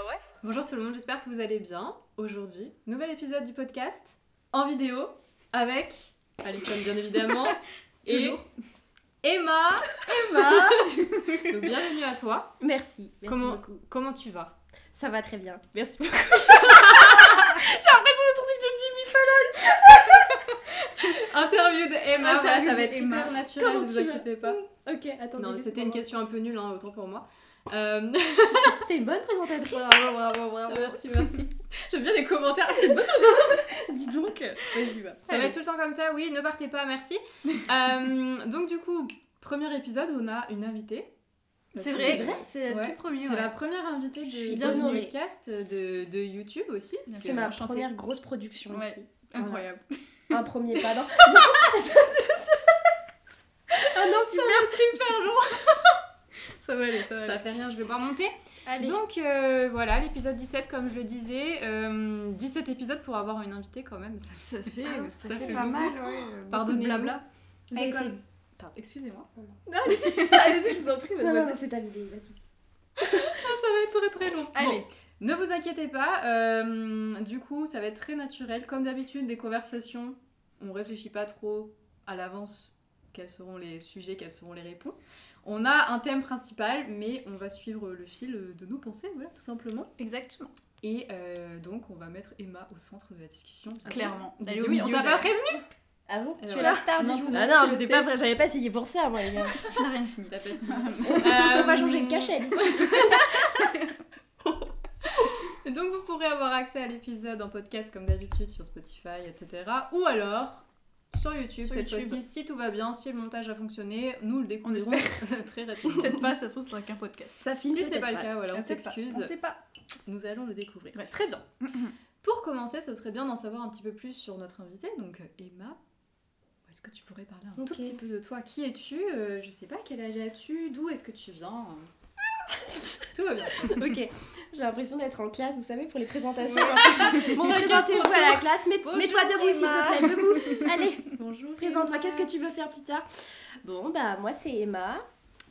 Ah ouais Bonjour tout le monde, j'espère que vous allez bien. Aujourd'hui, nouvel épisode du podcast en vidéo avec Alison bien évidemment et Toujours. Emma. Emma. Donc bienvenue à toi. Merci. Merci Comment beaucoup. comment tu vas? Ça va très bien. Merci beaucoup. J'ai l'impression d'être truc de Jimmy Fallon. Interview de Emma, voilà, Interview ça va être Emma. hyper naturel, ne vous inquiétez pas. Ok, attendez. Non, c'était une question un peu nulle, hein, autant pour moi. Euh, C'est une bonne présentatrice. Bravo, bravo, bravo. merci, merci. J'aime bien les commentaires, c'est une bonne Dis donc. Vas-y, va. Ça va être tout le temps comme ça, oui, ne partez pas, merci. Euh, donc du coup, premier épisode, on a une invitée. C'est vrai, c'est Ouais. tout premier. C'est ouais. la première invitée honorée. podcast, de, de YouTube aussi. C'est ma enchanté. première grosse production Ouais. ici. Incroyable. Un premier pas dans. Ah non, super. super long. Ça va aller, ça va Ça aller. fait rien, je vais pas monter. Allez. Donc euh, voilà, l'épisode 17, comme je le disais. euh, 17 épisodes pour avoir une invitée quand même. Ça, Ça fait, Ah, ça ça fait fait pas mal, ouais. De Pardonnez-nous. blabla. Vous avez Excusez-moi. Non, Allez-y, allez-y, je vous en prie, Non, non, mademoiselle. non, c'est ta vidéo, vas-y. Ça va être très très long. Allez. Bon, ne vous inquiétez pas, euh, du coup ça va être très naturel. Comme d'habitude, des conversations, on réfléchit pas trop à l'avance quels seront les sujets, quelles seront les réponses. On a un thème principal, mais on va suivre le fil de nos pensées, voilà, tout simplement. Exactement. Et euh, donc on va mettre Emma au centre de la discussion. Clairement. Est au oui, on t'a pas prévenu? Ah bon? Alors, Tu es la star du jour. Ah non, j'étais pas prêt, j'avais pas signé pour ça, moi, les gars. Tu n'as rien signé. T'as pas signé. On va Euh, changer de cachet. Donc vous pourrez avoir accès à l'épisode en podcast comme d'habitude sur Spotify, etc. Ou alors sur YouTube Sur cette fois-ci, si tout va bien, si le montage a fonctionné, nous le découvrirons très rapidement. Peut-être pas, ça se trouve, ce sera qu'un podcast. Ça finit. Si ce n'est pas le cas, voilà, on On pas, s'excuse, On sait pas. nous allons le découvrir. Ouais. Très bien. Pour commencer, ça serait bien d'en savoir un petit peu plus sur notre invitée, donc Emma. Est-ce que tu pourrais parler un tout petit peu de toi? Qui es-tu? Euh, Je sais pas, quel âge as-tu? D'où est-ce que tu viens? Tout va bien. Ok, j'ai l'impression d'être en classe, vous savez, pour les présentations. Bon, présentez-vous à la classe, mets-toi debout s'il te plaît, debout. Allez, Bonjour. présente-toi, qu'est-ce que tu veux faire plus tard? Bon, bah moi c'est Emma,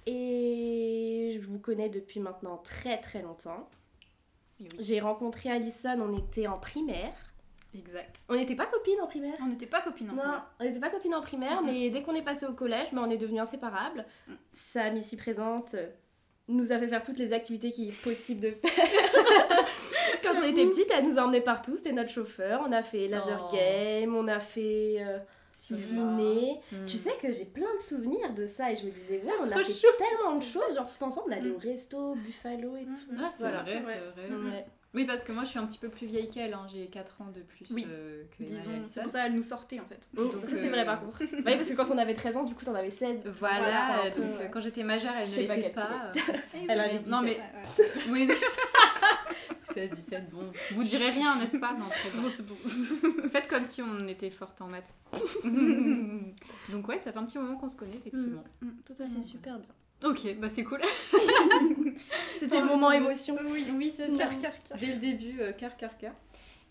et je vous connais depuis maintenant très très longtemps. Oui. J'ai rencontré Alison, on était en primaire. Exact. On n'était pas copines en primaire? On n'était pas copines. Non, hein. on n'était pas copines en primaire, mais dès qu'on est passé au collège, bah, on est devenus inséparables. Mm. Sam, ici présente, nous a fait faire toutes les activités qu'il est possible de faire. Quand on était petite, elle nous a emmenés partout, c'était notre chauffeur. On a fait laser Oh. game, on a fait euh, ciné. Hmm. Tu sais que j'ai plein de souvenirs de ça et je me disais, ouais, on a fait tellement de choses, genre tout ensemble, on allait Mm. au resto, Buffalo et tout. Mhm. Ah, c'est Voilà, vrai, c'est vrai. c'est vrai. Ouais. Oui, parce que moi je suis un petit peu plus vieille qu'elle, hein. j'ai 4 ans de plus Oui. euh, que Disons, c'est pour ça qu'elle nous sortait en fait. Oh, Donc, ça c'est euh, vrai par contre. oui, parce que quand on avait 13 ans, du coup t'en avais 16. Voilà, peu, donc ouais. euh, quand j'étais majeure, elle Je ne pas l'était calculer. pas. Elle avait non 17. mais oui. 16, 17, bon. Vous direz rien, n'est-ce pas? Non, c'est bon. Faites comme si on était forte en maths. donc ouais, ça fait un petit moment qu'on se connaît, effectivement. Mm, Totalement. C'est super bien. Ok, bah c'est cool. C'était le moment émotion. Oui, Oui, c'est ça. Car, car, car. Dès le début, euh, car, car, car.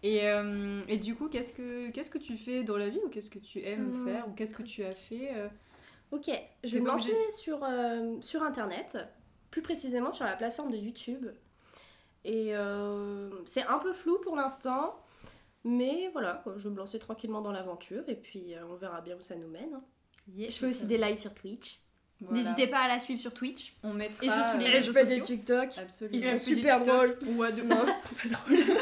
Et, euh, et du coup, qu'est-ce que, qu'est-ce que tu fais dans la vie ou qu'est-ce que tu aimes Hum, faire ou qu'est-ce que tu as fait euh, Ok, je vais me lancer sur, euh, sur Internet, plus précisément sur la plateforme de YouTube. Et euh, c'est un peu flou pour l'instant, mais voilà, je vais me lancer tranquillement dans l'aventure et puis euh, on verra bien où ça nous mène. hein. Yes. Je fais aussi des lives sur Twitch. Voilà. N'hésitez pas à la suivre sur Twitch. On mettra. Et sur tous les réseaux des sociaux. TikTok. Absolument. Ils sont super drôles. Ouais, de Non, c'est pas drôle.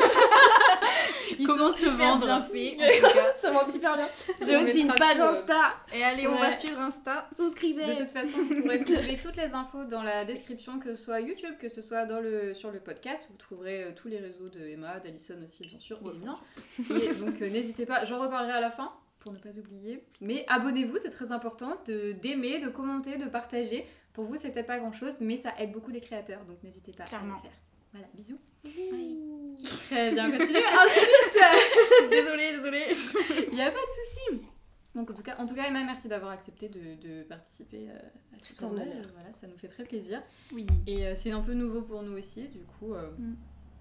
Ils Comment sont se vendre bien fait, en tout cas. ça monte super bien. J'ai aussi une page tout, euh, Insta. Et allez, on va sur Insta. Souscrivez. De toute façon, vous pourrez trouver toutes les infos dans la description, que ce soit YouTube, que ce soit dans le, sur le podcast. Vous trouverez euh, tous les réseaux de Emma, d'Alison aussi, bien sûr. Et donc, euh, n'hésitez pas, j'en reparlerai à la fin pour ne pas oublier. Mais abonnez-vous, c'est très important de d'aimer, de commenter, de partager. Pour vous, c'est peut-être pas grand-chose, mais ça aide beaucoup les créateurs, donc n'hésitez pas à le faire. Voilà, bisous. Oui. Très bien, continue. Ensuite, Désolée, désolée. il n'y a pas de souci. Donc en tout cas, en tout cas Emma, merci d'avoir accepté de, de participer euh, à honneur. honneur. Voilà, ça nous fait très plaisir. Oui. Et euh, c'est un peu nouveau pour nous aussi, du coup, euh, Mm.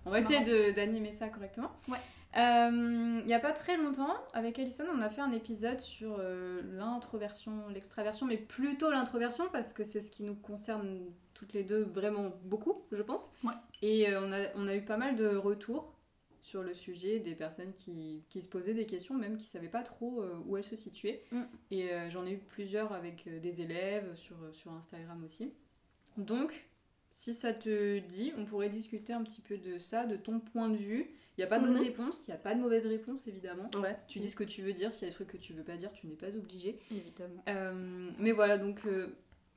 on va essayer de- d'animer ça correctement. Ouais. Euh, Il n'y a pas très longtemps, avec Alison, on a fait un épisode sur euh, l'introversion, l'extraversion, mais plutôt l'introversion parce que c'est ce qui nous concerne toutes les deux vraiment beaucoup, je pense. Ouais. Et euh, on, a, on a eu pas mal de retours sur le sujet, des personnes qui, qui se posaient des questions, même qui savaient pas trop où elles se situaient. Mm. Et j'en ai eu plusieurs avec des élèves sur, sur Instagram aussi. Donc, si ça te dit, on pourrait discuter un petit peu de ça, de ton point de vue. Il n'y a pas de bonne Mhm. réponse, il n'y a pas de mauvaise réponse, évidemment. Ouais. Tu dis ce que tu veux dire, s'il y a des trucs que tu veux pas dire, tu n'es pas obligé. Évidemment. Euh, mais voilà, donc euh,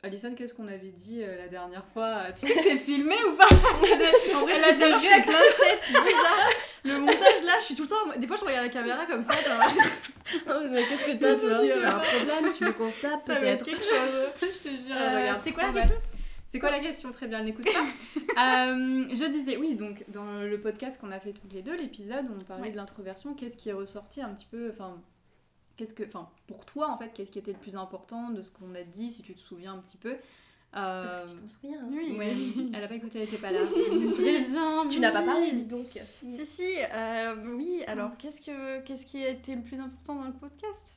Alison, qu'est-ce qu'on avait dit euh, la dernière fois? Tu sais que t'es filmée ou pas? En vrai, Elle a tout à l'heure, des je fais réactions. plein de têtes bizarres. Le montage là, je suis tout le temps. Des fois, je regarde la caméra comme ça. qu'est-ce que t'as, Dieu. T'as un problème Tu veux qu'on se tape ça va être quelque chose. Je te jure, regarde. c'est quoi la mal. C'est quoi la question? Très bien, n'écoute pas. Euh, je disais, oui, donc dans le podcast qu'on a fait toutes les deux, l'épisode on parlait Ouais. de l'introversion, qu'est-ce qui est ressorti un petit peu Enfin, qu'est-ce que, enfin, pour toi en fait, qu'est-ce qui était le plus important de ce qu'on a dit, si tu te souviens un petit peu? Parce Euh, que tu t'en souviens. hein. Oui. Ouais, elle a pas écouté, elle était pas là. Si, si, bien. Tu n'as pas parlé, dis donc. Si, si, euh, oui, alors qu'est-ce, que, qu'est-ce qui a été le plus important dans le podcast?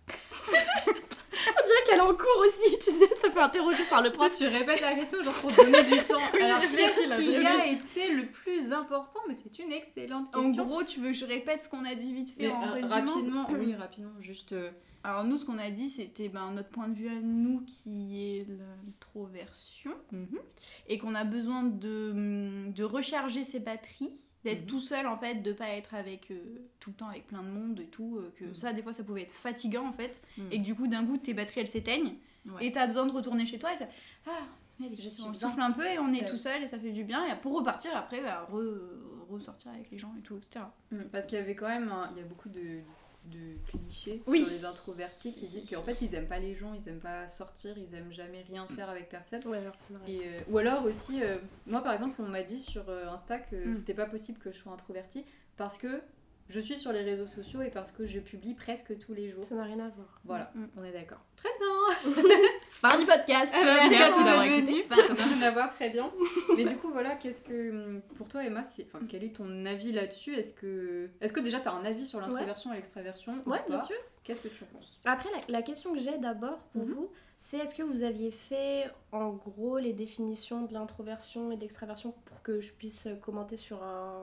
Qu'elle est en cours aussi, tu sais, ça fait interroger par le prof. tu répètes la question genre pour te donner du temps. Oui, Alors, qu'est-ce qui a été le plus important Mais c'est une excellente En question. gros, tu veux que je répète ce qu'on a dit vite fait Mais, en euh, résumant rapidement, oui, rapidement, juste. euh, Alors nous, ce qu'on a dit, c'était ben, notre point de vue à nous qui est l'introversion mhm. et qu'on a besoin de, hum, de recharger ses batteries, d'être Mhm. tout seul en fait, de pas être avec euh, tout le temps avec plein de monde et tout, euh, que Mhm. ça des fois ça pouvait être fatigant en fait Mhm. et que du coup d'un coup tes batteries elles s'éteignent Ouais. et t'as besoin de retourner chez toi et ah allez, Je on souffle un peu et on est tout seul et ça fait du bien et pour repartir après bah, re- ressortir avec les gens et tout etc. Mm, Parce qu'il y avait quand même, il y a beaucoup de, de clichés Oui. sur les introvertis qui disent qu'en fait ils aiment pas les gens, ils aiment pas sortir, ils aiment jamais rien faire avec personne. Ouais, alors c'est vrai. Et, euh, ou alors aussi, euh, moi par exemple, on m'a dit sur euh, Insta que Mm. c'était pas possible que je sois introvertie parce que je suis sur les réseaux sociaux et parce que je publie presque tous les jours. Ça n'a rien à voir. Voilà, Mm. on est d'accord. Très bien Fin du podcast. Merci Merci d'avoir écouté. venu. Ça n'a rien à voir, très bien. Mais du coup, voilà, qu'est-ce que hum, pour toi, Emma, c'est, enfin, quel est ton avis là-dessus? Est-ce que, est-ce que déjà tu as un avis sur l'introversion et l'extraversion ou Ouais, bien sûr. Qu'est-ce que tu en penses? Après, la, la question que j'ai d'abord pour Mhm. vous, c'est est-ce que vous aviez fait en gros les définitions de l'introversion et de l'extraversion pour que je puisse commenter sur un.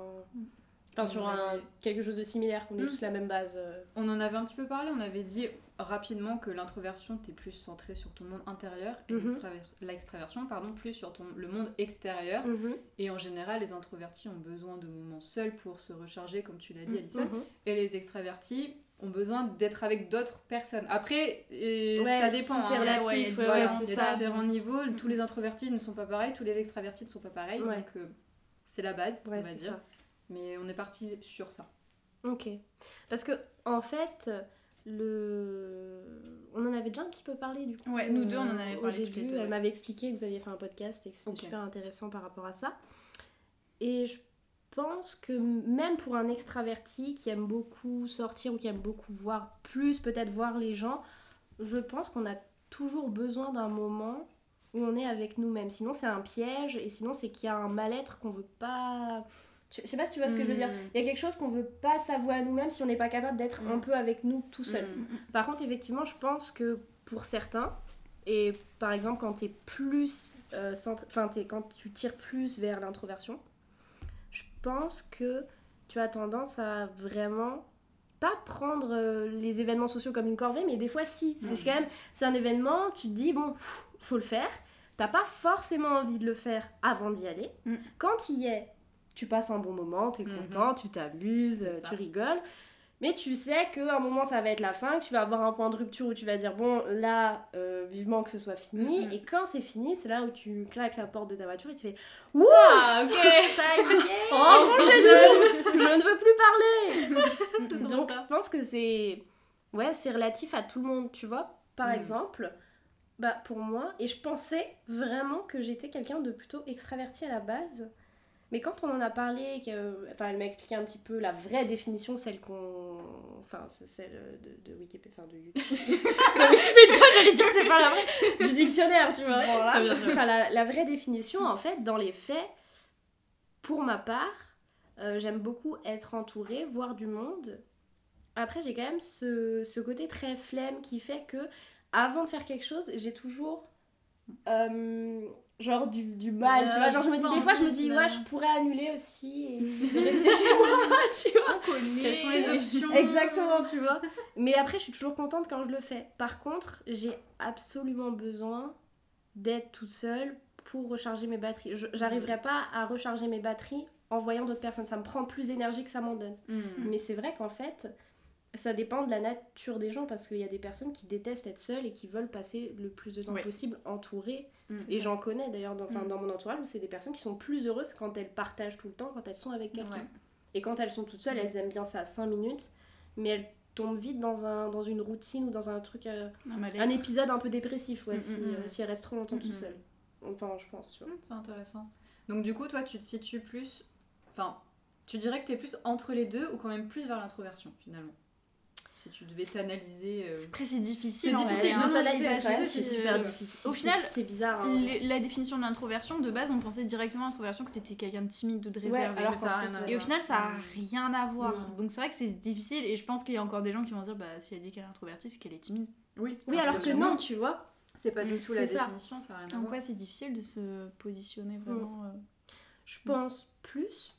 Enfin, On sur un, quelque chose de similaire, qu'on ait Mhm. tous la même base. euh. On en avait un petit peu parlé. On avait dit rapidement que l'introversion t'es plus centrée sur ton monde intérieur et Mhm. l'extraver- l'extraversion, pardon, plus sur ton le monde extérieur. Mhm. Et en général, les introvertis ont besoin de moments seuls pour se recharger, comme tu l'as dit, Alison. Mhm. Et les extravertis ont besoin d'être avec d'autres personnes. Après, et Ouais, ça dépend. tout est hein. relatif, ouais, Voilà, ouais, ça. différents niveaux. Tous les introvertis ne sont pas pareils, tous les extravertis ne sont pas pareils. Donc, euh, c'est la base, on va dire. ça. Mais on est parti sur ça. Ok. Parce que, en fait, le... on en avait déjà un petit peu parlé du coup. Ouais, nous deux, on en avait au parlé les début. deux, ouais. Elle m'avait expliqué que vous aviez fait un podcast et que c'était super intéressant par rapport à ça. Et je pense que même pour un extraverti qui aime beaucoup sortir ou qui aime beaucoup voir, plus peut-être voir les gens, je pense qu'on a toujours besoin d'un moment où on est avec nous-mêmes. Sinon, c'est un piège et sinon, c'est qu'il y a un mal-être qu'on veut pas. Je je sais pas si tu vois ce que je veux dire. Mm. Il y a quelque chose qu'on veut pas s'avouer à nous-mêmes si on n'est pas capable d'être Mm. un peu avec nous tout seul. Mm. Par contre, effectivement, je pense que pour certains, et par exemple quand tu es plus, euh, t'es- quand tu tires plus vers l'introversion, je pense que tu as tendance à vraiment pas prendre euh, les événements sociaux comme une corvée, mais des fois si. C'est quand même, c'est un événement, tu te dis bon, faut le faire. T'as pas forcément envie de le faire avant d'y aller. Quand il y est, tu passes un bon moment, t'es Mhm. content, tu t'amuses, euh, tu rigoles. Mais tu sais qu'à un moment ça va être la fin, que tu vas avoir un point de rupture où tu vas dire bon là euh, vivement que ce soit fini Mhm. et quand c'est fini c'est là où tu claques la porte de ta voiture et tu fais Wouh Ah, ok Ça y est rentrons chez nous je ne veux plus parler donc ça. je pense que c'est ouais c'est relatif à tout le monde tu vois par Mhm. exemple bah pour moi et je pensais vraiment que j'étais quelqu'un de plutôt extraverti à la base mais quand on en a parlé, que, enfin, elle m'a expliqué un petit peu la vraie définition, celle qu'on. Enfin, c'est celle de, de Wikipédia. Enfin, de, de Wikipédia, j'allais dire, c'est pas la vraie. Du dictionnaire, tu vois. Voilà. Très bien, très bien. Enfin, la, la vraie définition, en fait, dans les faits, pour ma part, euh, j'aime beaucoup être entourée, voir du monde. Après, j'ai quand même ce, ce côté très flemme qui fait que, avant de faire quelque chose, j'ai toujours euh, genre du, du mal, tu vois. Genre, je me dis, des fois, je me dis, ouais, je pourrais annuler aussi et rester chez moi, tu vois. Quelles sont les options Exactement, tu vois. Mais après, je suis toujours contente quand je le fais. Par contre, j'ai absolument besoin d'être toute seule pour recharger mes batteries. J'arriverai pas à recharger mes batteries en voyant d'autres personnes. Ça me prend plus d'énergie que ça m'en donne. Mm. Mais c'est vrai qu'en fait, ça dépend de la nature des gens parce qu'il y a des personnes qui détestent être seules et qui veulent passer le plus de temps possible entourées. Mm. Et j'en connais d'ailleurs dans, enfin, Mm. dans mon entourage où c'est des personnes qui sont plus heureuses quand elles partagent tout le temps, quand elles sont avec quelqu'un. Ouais. Et quand elles sont toutes seules, elles aiment bien ça 5 minutes, mais elles tombent vite dans, un, dans une routine ou dans un truc, euh, Un épisode un peu dépressif, ouais, Mm, si, euh, si elles restent trop longtemps toutes seules. Enfin, je pense, tu C'est intéressant. Donc du coup, toi, tu te situes plus... Enfin, tu dirais que t'es plus entre les deux ou quand même plus vers l'introversion, finalement? Si tu devais t'analyser... euh, Après, c'est difficile. C'est difficile de hein. s'analyser, C'est- super sûr. difficile. Au final, c'est bizarre. hein. les- la définition de l'introversion, de base, on pensait directement à l'introversion que t'étais quelqu'un de timide ou de Ouais, réservé. alors ça fait. Et au final, ça a Mm. rien à voir. Mm. Donc c'est vrai que c'est difficile. Et je pense qu'il y a encore des gens qui vont se dire, bah si elle dit qu'elle est introvertie, c'est qu'elle est timide. Oui, Oui, alors que non, tu vois. C'est pas du tout la ça. définition, ça a rien à Donc voir. ouais, c'est difficile de se positionner vraiment. euh. Je pense plus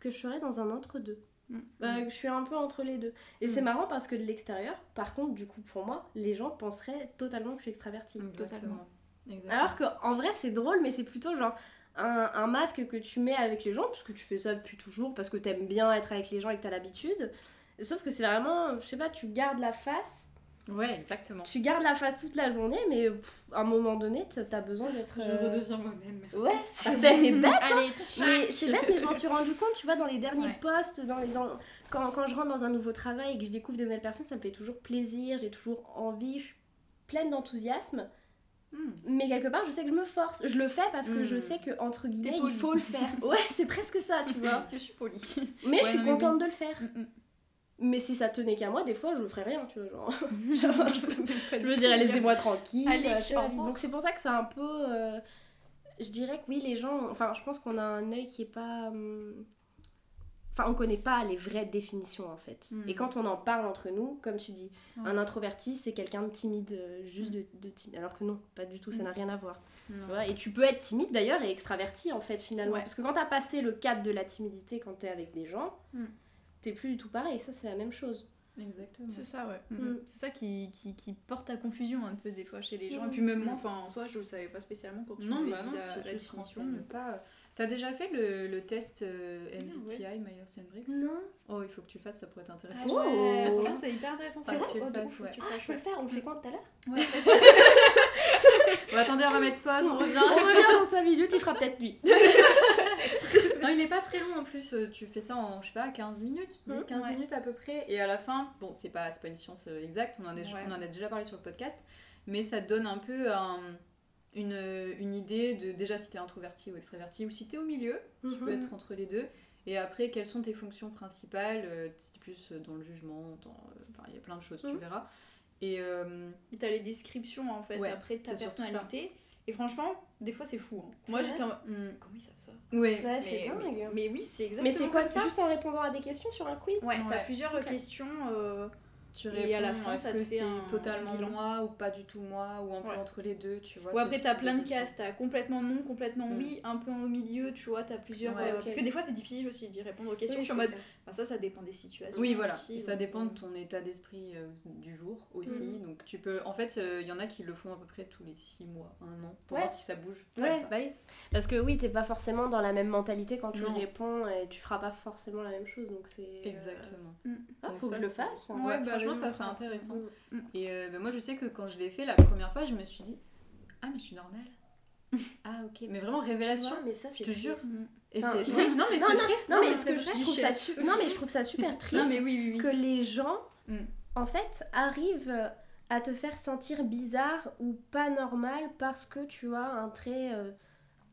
que je serais dans un entre-deux. Mm. Euh, je suis un peu entre les deux. Et Mm. c'est marrant parce que de l'extérieur, par contre, du coup, pour moi, les gens penseraient totalement que je suis extravertie. Exactement. Exactement. Alors qu'en vrai, c'est drôle, mais c'est plutôt genre un, un masque que tu mets avec les gens, parce que tu fais ça depuis toujours, parce que t'aimes bien être avec les gens et que t'as l'habitude. Sauf que c'est vraiment, je sais pas, tu gardes la face, Ouais, exactement. tu gardes la face toute la journée, mais pff, à un moment donné, t'as- t'as besoin d'être. Je euh, redeviens moi-même, merci. Ouais, c'est bête. Allez, Mais c'est bête, mais je m'en suis rendu compte, tu vois, dans les derniers Ouais. posts, dans les, dans, quand, quand je rentre dans un nouveau travail et que je découvre de nouvelles personnes, ça me fait toujours plaisir, j'ai toujours envie, je suis pleine d'enthousiasme. Mm. Mais quelque part, je sais que je me force. Je le fais parce que Mm. je sais que, entre guillemets, il faut le faire. Ouais, c'est presque ça, tu vois. Je suis polie. Mais je suis non, mais contente de le faire. Mm, Mais si ça tenait qu'à moi, des fois, je ferais rien, tu vois. Genre, mm. je me dirais, laissez-moi tranquille. Allez, tu. Donc c'est pour ça que c'est un peu. euh, je dirais que oui, les gens. Enfin, je pense qu'on a un œil qui est pas. hum, Enfin, on connaît pas les vraies définitions en fait. Mm. Et quand on en parle entre nous, comme tu dis, un introverti c'est quelqu'un de timide, euh, juste de, de timide. Alors que non, pas du tout, ça Mm. n'a rien à voir. Tu et tu peux être timide d'ailleurs et extraverti en fait finalement. Ouais. Parce que quand t'as passé le cap de la timidité quand t'es avec des gens. T'es plus du tout pareil. Ça c'est la même chose. Exactement. C'est ça, ouais. Mm. C'est ça qui, qui, qui porte à confusion un peu des fois chez les gens. Mm. Et puis même moi, Mm. enfin, en soi, je le savais pas spécialement quand tu Non, bah dit la, la définition. renseignes pas. T'as déjà fait le, le test euh, Ah, MBTI, Myers-Briggs Non. Oh, il faut que tu le fasses, ça pourrait t'intéresser. Ah, Oh. ouais, c'est hyper intéressant. C'est vrai de Tu le fasses, ouais. Je peux ouais. faire, on le fait quand tout à l'heure Ouais, Bon, attendez, on va mettre pause, on revient. On revient dans 5 minutes, il fera peut-être nuit. non, il est pas très long en plus, euh, tu fais ça en, je sais pas, 15 minutes, 10-15 Ouais. minutes à peu près. Et à la fin, bon, c'est pas, pas une science euh, exacte, on en, a, déjà- Ouais. on en a déjà parlé sur le podcast, mais ça donne un peu un- une, une idée de déjà si t'es introverti ou extraverti, ou si t'es au milieu, tu Mhm. peux être entre les deux. Et après, quelles sont tes fonctions principales euh, Si t'es plus dans le jugement, enfin, il y a plein de choses, tu Mhm. verras. Et euh, t'as les descriptions en fait Ouais, après de ta personnalité. Et franchement, des fois c'est fou. hein. Moi j'étais en hmm, comment ils savent ça ouais. Ouais, c'est mais, dingue. mais, mais oui, c'est exactement Mais c'est comme ça. Juste en répondant à des questions sur un quiz Ouais, t'as Ouais. plusieurs Ok. questions. euh, Tu Et à la réponds, fin, est-ce ça que te fait c'est totalement bilan. moi ou pas du tout moi ou un peu Ouais. entre les deux, tu vois. Ou après t'as plein de cases, t'as complètement non, complètement Mm. oui, un peu au milieu, tu vois, t'as plusieurs. Ouais, euh. Parce que des fois c'est difficile aussi d'y répondre aux questions. Je suis en mode, bah, ça ça dépend des situations. Oui, voilà. aussi, Et ça donc, dépend euh, de ton état d'esprit euh, du jour aussi. Mhm. Donc tu peux. En fait, euh, il y en a qui le font à peu près tous les 6 mois, un an, pour Ouais. voir si ça bouge. ou Ouais, bah oui. Parce que oui, t'es pas forcément dans la même mentalité quand tu Non. réponds et tu feras pas forcément la même chose. Donc c'est. euh, Exactement. Ah, Donc faut que je le fasse. hein. Ouais, Ouais, bah, franchement, ça c'est intéressant. Mm. Et euh, bah, moi, je sais que quand je l'ai fait la première fois, je me suis dit Ah, mais je suis normale. ah, ok. Mais vraiment, Tu révélation. vois, mais ça, c'est te jure. Mm. Et Enfin, c'est. oui. Non, mais c'est triste. Non, mais ce c'est que je trouve ça su- non mais je trouve ça super triste Non mais oui, oui, oui. que les gens Mm. en fait arrivent à te faire sentir bizarre ou pas normal parce que tu as un trait euh,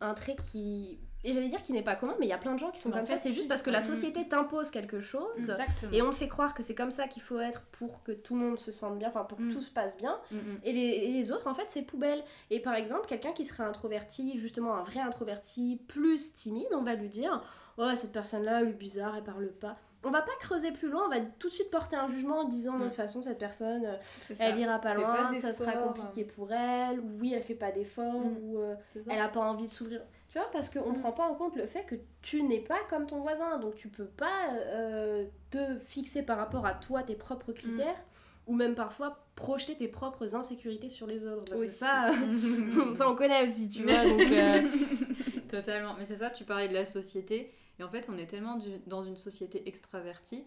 un trait qui et j'allais dire qui n'est pas commun mais il y a plein de gens qui sont Mais comme ça c'est si. juste parce que la Mm. société t'impose quelque chose Exactement. et on te fait croire que c'est comme ça qu'il faut être pour que tout le monde se sente bien enfin pour que Mm. tout se passe bien Mm, et les, et les autres, en fait, c'est poubelle. Et par exemple, quelqu'un qui serait introverti, justement un vrai introverti, plus timide, on va lui dire Oh, cette personne-là, elle est bizarre, elle parle pas. on va pas creuser plus loin, on va tout de suite porter un jugement en disant, de toute façon, cette personne, euh, elle ira pas loin, pas ça sera compliqué pour elle, ou oui, elle fait pas d'efforts, ou euh, elle a pas envie de s'ouvrir. Tu vois, parce qu'on Mm. prend pas en compte le fait que tu n'es pas comme ton voisin, donc tu peux pas euh, te fixer par rapport à toi tes propres critères, ou même parfois projeter tes propres insécurités sur les autres. Parce que Aussi. ça, ça on connaît aussi, tu vois. Donc, euh, Totalement. Mais c'est ça, tu parlais de la société. Et en fait, on est tellement du- dans une société extravertie.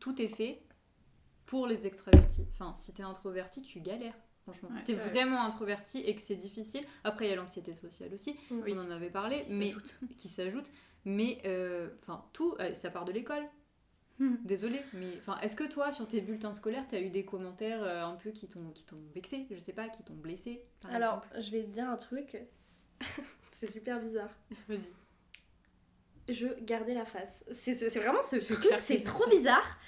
Tout est fait pour les extravertis. Enfin, si t'es introverti, tu galères. Franchement, Ouais, si t'es vraiment introverti et que c'est difficile, après il y a l'anxiété sociale aussi, Oui. on en avait parlé, Qui mais s'ajoute. qui s'ajoute. Mais euh, enfin, tout, euh, ça part de l'école. Hmm. Désolée, mais enfin, est-ce que toi, sur tes bulletins scolaires, t'as eu des commentaires euh, un peu qui t'ont qui t'ont vexé, je sais pas, qui t'ont blessé par alors, je vais te dire un truc. c'est super bizarre. Vas-y. je gardais la face. C'est c'est- c'est vraiment ce Je truc, c'est trop face. bizarre.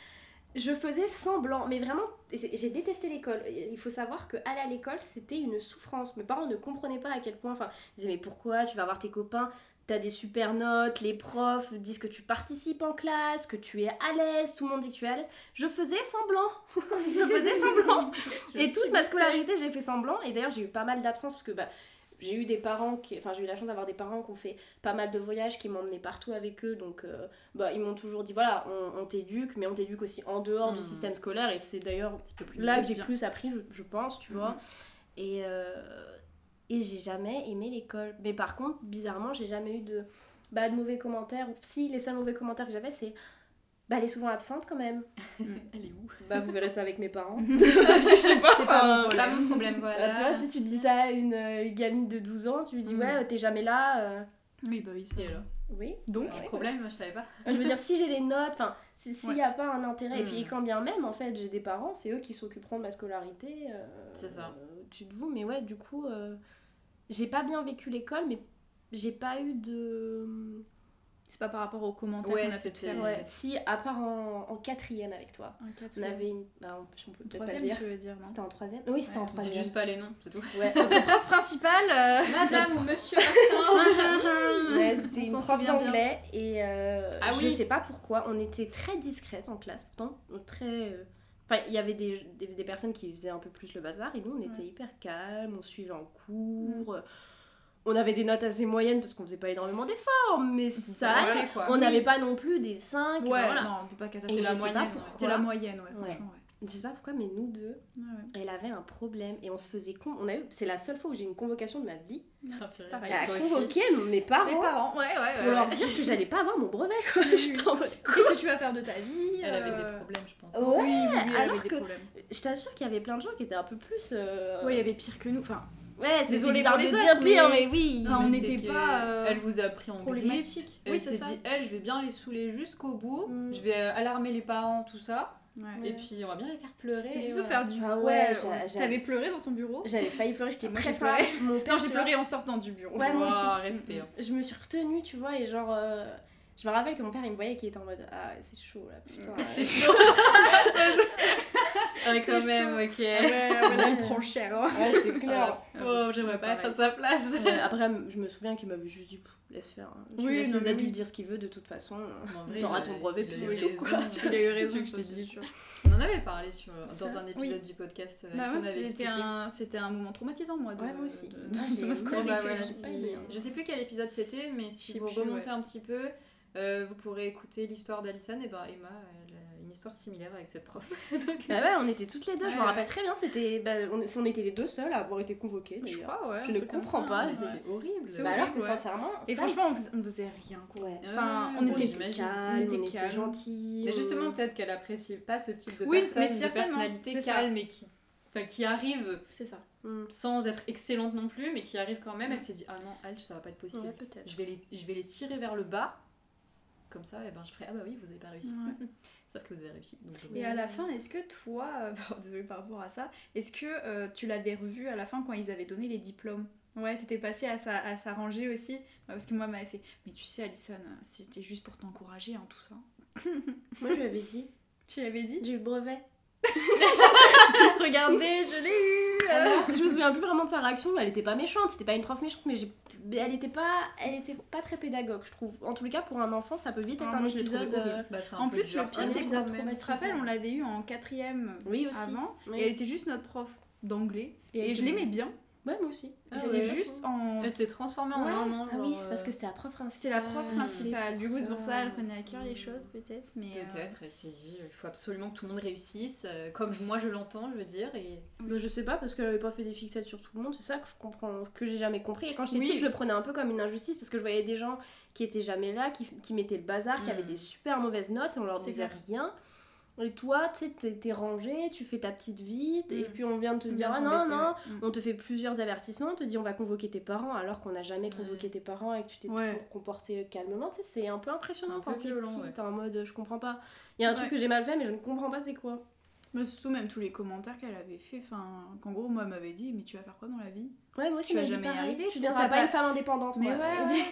Je faisais semblant, mais vraiment, j'ai détesté l'école. Il faut savoir que aller à l'école, c'était une souffrance. Mes parents ne comprenaient pas à quel point. Enfin, ils disaient mais pourquoi tu vas voir tes copains, t'as des super notes, les profs disent que tu participes en classe, que tu es à l'aise, tout le monde dit que tu es à l'aise. Je faisais semblant. je faisais semblant. Je Et toute ma scolarité, j'ai fait semblant. Et d'ailleurs, j'ai eu pas mal d'absences parce que bah, j'ai eu des parents qui. Enfin, j'ai eu la chance d'avoir des parents qui ont fait pas mal de voyages, qui m'emmenaient partout avec eux. Donc, euh, bah, ils m'ont toujours dit voilà, on, on t'éduque, mais on t'éduque aussi en dehors du Mm. système scolaire. Et c'est d'ailleurs Un petit peu plus là que j'ai plus appris, je, je pense, tu vois. Mhm. Et, euh, et j'ai jamais aimé l'école. Mais par contre, bizarrement, j'ai jamais eu de, bah, de mauvais commentaires. Si, les seuls mauvais commentaires que j'avais, c'est. Bah, elle est souvent absente quand même. Elle est où? Bah, vous verrez ça avec mes parents. Je sais pas, C'est pas mon Pas mon problème, voilà. Bah, tu vois, si tu dis ça à une, euh, une gamine de 12 ans, tu lui dis Mm. ouais, t'es jamais là. euh, Oui, bah oui, c'est alors? Oui. Donc, vrai. problème, moi je savais pas. Je veux dire, si j'ai les notes, enfin, si- s'il Ouais. n'y a pas un intérêt, et Mm. puis quand bien même, en fait, j'ai des parents, c'est eux qui s'occuperont de ma scolarité. euh, C'est ça. euh, Tu te vous, mais ouais, du coup, euh, j'ai pas bien vécu l'école, mais j'ai pas eu de. C'est pas par rapport aux commentaires Ouais, qu'on a faire. Ouais, si, à part en, en quatrième avec toi. On avait une. Bah, on, je peux peut-être pas le Troisième, dire. tu veux dire, non C'était en troisième Oui, c'était Ouais, en troisième. juste pas les noms, c'est tout. Ouais. Notre prof principal, euh, Madame ou monsieur machin. Ouais, c'était On une s'en prof souvient bien. d'anglais et euh, Ah je oui. sais pas pourquoi, on était très discrète en classe pourtant, très... euh, Enfin, il y avait des, des, des personnes qui faisaient un peu plus le bazar et nous on était Ouais. hyper calmes, on suivait en cours, euh, on avait des notes assez moyennes parce qu'on faisait pas énormément d'efforts, mais ça allait. assez, quoi. On Oui. n'avait pas non plus des 5, ouais, voilà. non, t'es pas catastrophique. C'était la moyenne, ouais, Ouais. franchement, ouais. Je sais pas pourquoi, mais nous deux, Ouais, ouais. elle avait un problème et on se faisait con. On a eu, c'est la seule fois où j'ai eu une convocation de ma vie. Ah. Pareil. Elle a aussi. convoqué mes parents Les parents, ouais, ouais, pour ouais, leur dire que j'allais pas avoir mon brevet quoi. J'étais en mode Qu'est-ce que tu vas faire de ta vie Elle avait euh, des problèmes, je pense. Ouais, Oui, oui, oui, elle alors avait des que- problèmes. Je t'assure qu'il y avait plein de gens qui étaient un peu plus. euh, Ouais, il y avait pire que nous. Enfin, Ouais, c'est bizarre pour de les dire autres, pire, mais- mais oui. Non, on n'était pas, euh, Elle vous a pris en grippe. problématique. Elle Oui, s'est dit, elle, je vais bien les saouler jusqu'au bout. Mm. Je vais euh, alarmer les parents, tout ça. Ouais. Et puis, on va bien les faire pleurer. Et surtout ouais. faire du. Ah ouais, j'a- T'avais pleuré dans son bureau J'avais failli pleurer, j'étais Ah, presque là. pleuré. Mon père, Non, j'ai pleuré en sortant du bureau. Ouais, moi aussi. Respect. hein. Je me suis retenue, tu vois, et genre. euh, Je me rappelle que mon père il me voyait qui était en mode Ah, c'est chaud là, putain. C'est chaud. Ouais, quand même, chaud. ok. Ah ouais, ah il prend cher. hein. Ouais, c'est clair. Oh, j'aimerais pas être à sa place. Après, je me souviens qu'il m'avait juste dit laisse faire. hein. Tu Oui, laisses les adultes oui. dire ce qu'ils veulent de toute façon. En vrai, T'auras ton brevet, puis a c'est eu tout, raison, quoi. tu Il a eu raison, je te dis. On en avait parlé sur, Ça, dans un oui. épisode du podcast. euh, Bah, c'était un, moment traumatisant, moi. De, Ouais, moi aussi. Bah, hein. Je sais plus quel épisode c'était, mais si vous remontez un petit peu, euh, vous pourrez écouter l'histoire d'Alison. Et ben Emma, histoire similaire avec cette prof. Bah ouais, on était toutes les deux, je me rappelle très bien. C'était, bah, on, on était les deux seules à avoir été convoquées. Je crois, ouais. Je ne comprends pas, C'est horrible. Bah horrible, alors que ouais. sincèrement, Et ça, franchement, on on faisait rien, quoi. ouais. Enfin, on était calme, on était on était calme. gentils. Mais justement, peut-être qu'elle apprécie pas ce type de Oui, personne, mais de personnalité calme et qui, enfin, qui arrive C'est ça. Hmm. sans être excellente non plus, mais qui arrive quand même. Elle s'est dit ah non, elle, ça va pas être possible. Ouais. Je vais les, je vais les tirer vers le bas. Comme ça, et ben je ferai ah bah oui, vous avez pas réussi. Ouais. Sauf que vous avez réussi. Donc, Et à la fin, est-ce que toi, euh, désolée par rapport à ça, est-ce que euh, tu l'avais revu à la fin quand ils avaient donné les diplômes? Ouais, t'étais passée à sa, à sa rangée aussi? Ouais, Parce que moi, elle m'avait fait Mais tu sais, Alison, euh, c'était juste pour t'encourager, hein, tout ça. Moi, je lui avais dit, Tu l'avais dit? J'ai eu le brevet. Regardez, je l'ai eu Alors, je me souviens plus vraiment de sa réaction. Elle était pas méchante, c'était pas une prof méchante, mais j'ai- mais elle était pas, elle était pas très pédagogue, je trouve. En tous les cas, pour un enfant, ça peut vite être Ah, un l'ai trouvé épisode. horrible. euh, Bah, un En plus, le pire, Un c'est qu'on tu te rappelles, on l'avait eu en quatrième Oui aussi. avant, Oui. et elle était juste notre prof d'anglais, Et je l'aimais bien. Ouais, moi aussi. Ah ouais. c'est juste en... Elle s'est transformée en Ouais. un an. Ah oui, c'est parce euh, que c'était la prof principale. C'était la prof Mm. principale, du coup c'est pour ça elle prenait à cœur les choses peut-être, mais... euh, Peut-être, elle s'est dit, il faut absolument que tout le monde réussisse, euh, comme moi je l'entends, je veux dire. Et... Bah, je sais pas parce qu'elle avait pas fait des fixettes sur tout le monde, c'est ça que je comprends, que j'ai jamais compris. Et quand j'étais Oui. petite, je le prenais un peu comme une injustice parce que je voyais des gens qui étaient jamais là, qui, qui mettaient le bazar, qui avaient Mm. des super mauvaises notes et on leur disait clair. rien. Et toi, tu sais, t'es- t'es rangé, tu fais ta petite vie, et Mm. puis on vient de te on dire ah non, non. Mm. on te fait plusieurs avertissements, on te dit on va convoquer tes parents alors qu'on n'a jamais convoqué tes parents et que tu t'es Ouais. toujours comporté calmement. Tu sais, c'est un peu impressionnant C'est un peu quand t'es violent, petit, ouais. t'es en mode je comprends pas. Il y a un truc que j'ai mal fait, mais je ne comprends pas c'est quoi. Mais surtout même tous les commentaires qu'elle avait fait, enfin, qu'en gros moi elle m'avait dit mais tu vas faire quoi dans la vie? Ouais, moi aussi, Tu vas jamais y arriver, Tu t'as deviendras pas pas- une femme indépendante. Mais ouais,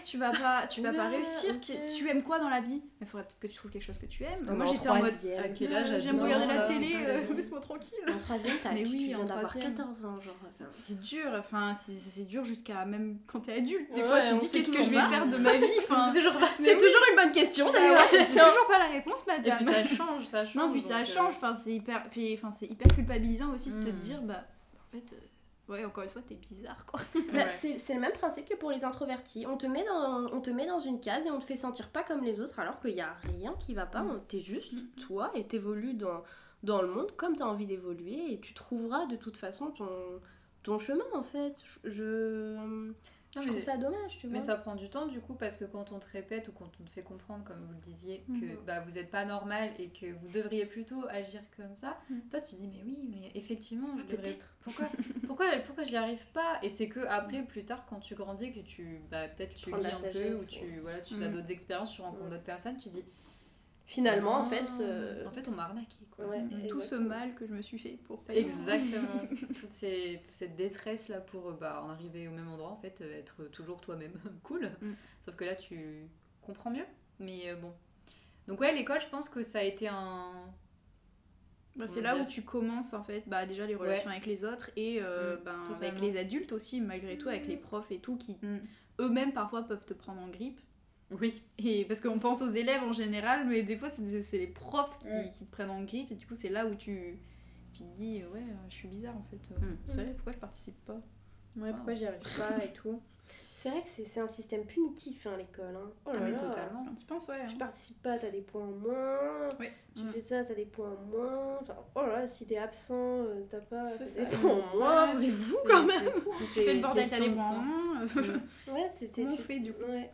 tu vas pas, tu vas pas réussir. Tu, tu aimes quoi dans la vie? Il faudrait peut-être que tu trouves quelque chose que tu aimes. Non, Moi j'étais en mode. troisième. À quel âge euh, J'aime 12 regarder la là, télé, t'as euh, laisse-moi tranquille. En troisième, t'as, Mais tu, oui, tu viens en d'avoir troisième. 14 ans, genre. enfin, C'est dur, enfin c'est c'est dur jusqu'à même quand t'es adulte. Des Ouais, fois tu dis qu'est-ce que je vais faire de ma vie. C'est toujours, une bonne question bah d'ailleurs. c'est toujours pas la réponse, Et madame. puis ça change, ça change. Non, puis ça euh, change. Enfin c'est hyper, enfin c'est hyper culpabilisant aussi de te Mm. dire bah en fait. Ouais, encore une fois, t'es bizarre quoi. Bah, Ouais. c'est, c'est le même principe que pour les introvertis. On te, met dans, on te met dans une case et on te fait sentir pas comme les autres alors qu'il y a rien qui va pas. Mm. T'es juste toi et t'évolues dans, dans le monde comme t'as envie d'évoluer et tu trouveras de toute façon ton, ton chemin en fait. Je, je, Non, je mais- trouve ça dommage, tu vois. Mais ça prend du temps du coup parce que quand on te répète ou quand on te fait comprendre, comme vous le disiez, que Mhm. bah, vous n'êtes pas normal et que vous devriez plutôt agir comme ça, Mhm. toi tu dis mais oui, mais effectivement, je devrais... Peut-être. Pourquoi, pourquoi, pourquoi j'y arrive pas? Et c'est que après, plus tard, quand tu grandis, que tu, bah, peut-être tu de lis un peu ou tu, voilà, tu Mhm. as d'autres expériences, tu rencontres Mhm. d'autres personnes, tu dis Finalement, en Ah, fait. euh, en fait, on m'a arnaqué quoi. Ouais. Mhm. Tout ce mal que je me suis fait pour rien. Exactement. toute, ces- toute cette détresse là pour euh, bah, en arriver au même endroit, en fait, euh, être toujours toi-même. cool. Mm. Sauf que là, tu comprends mieux. Mais euh, bon. Donc, ouais, l'école, je pense que ça a été un. Bah, c'est là où tu commences en fait bah, déjà les relations avec les autres et euh, Mm, ben, avec les adultes aussi malgré tout avec les profs et tout qui Mm. eux-mêmes parfois peuvent te prendre en grippe Oui. et parce qu'on pense aux élèves en général mais des fois c'est c'est les profs qui, Mm. qui te prennent en grippe et du coup c'est là où tu, tu te dis ouais je suis bizarre en fait Mm. c'est vrai pourquoi je participe pas Ouais, pourquoi j'y arrive pas et tout. C'est vrai que c'est, c'est un système punitif, hein, l'école. hein. Oh là Oui, là. totalement. Tu penses ouais Tu hein. participes pas, t'as des points en moins. Tu Mm. fais ça, t'as des points en moins. Enfin, oh là là, si t'es absent, euh, t'as pas des ça. points en moins. Ouais, c'est fou quand même. tu fais le bordel t'as les points en moins Ouais, c'était. Comment on tu- fait, du coup Ouais.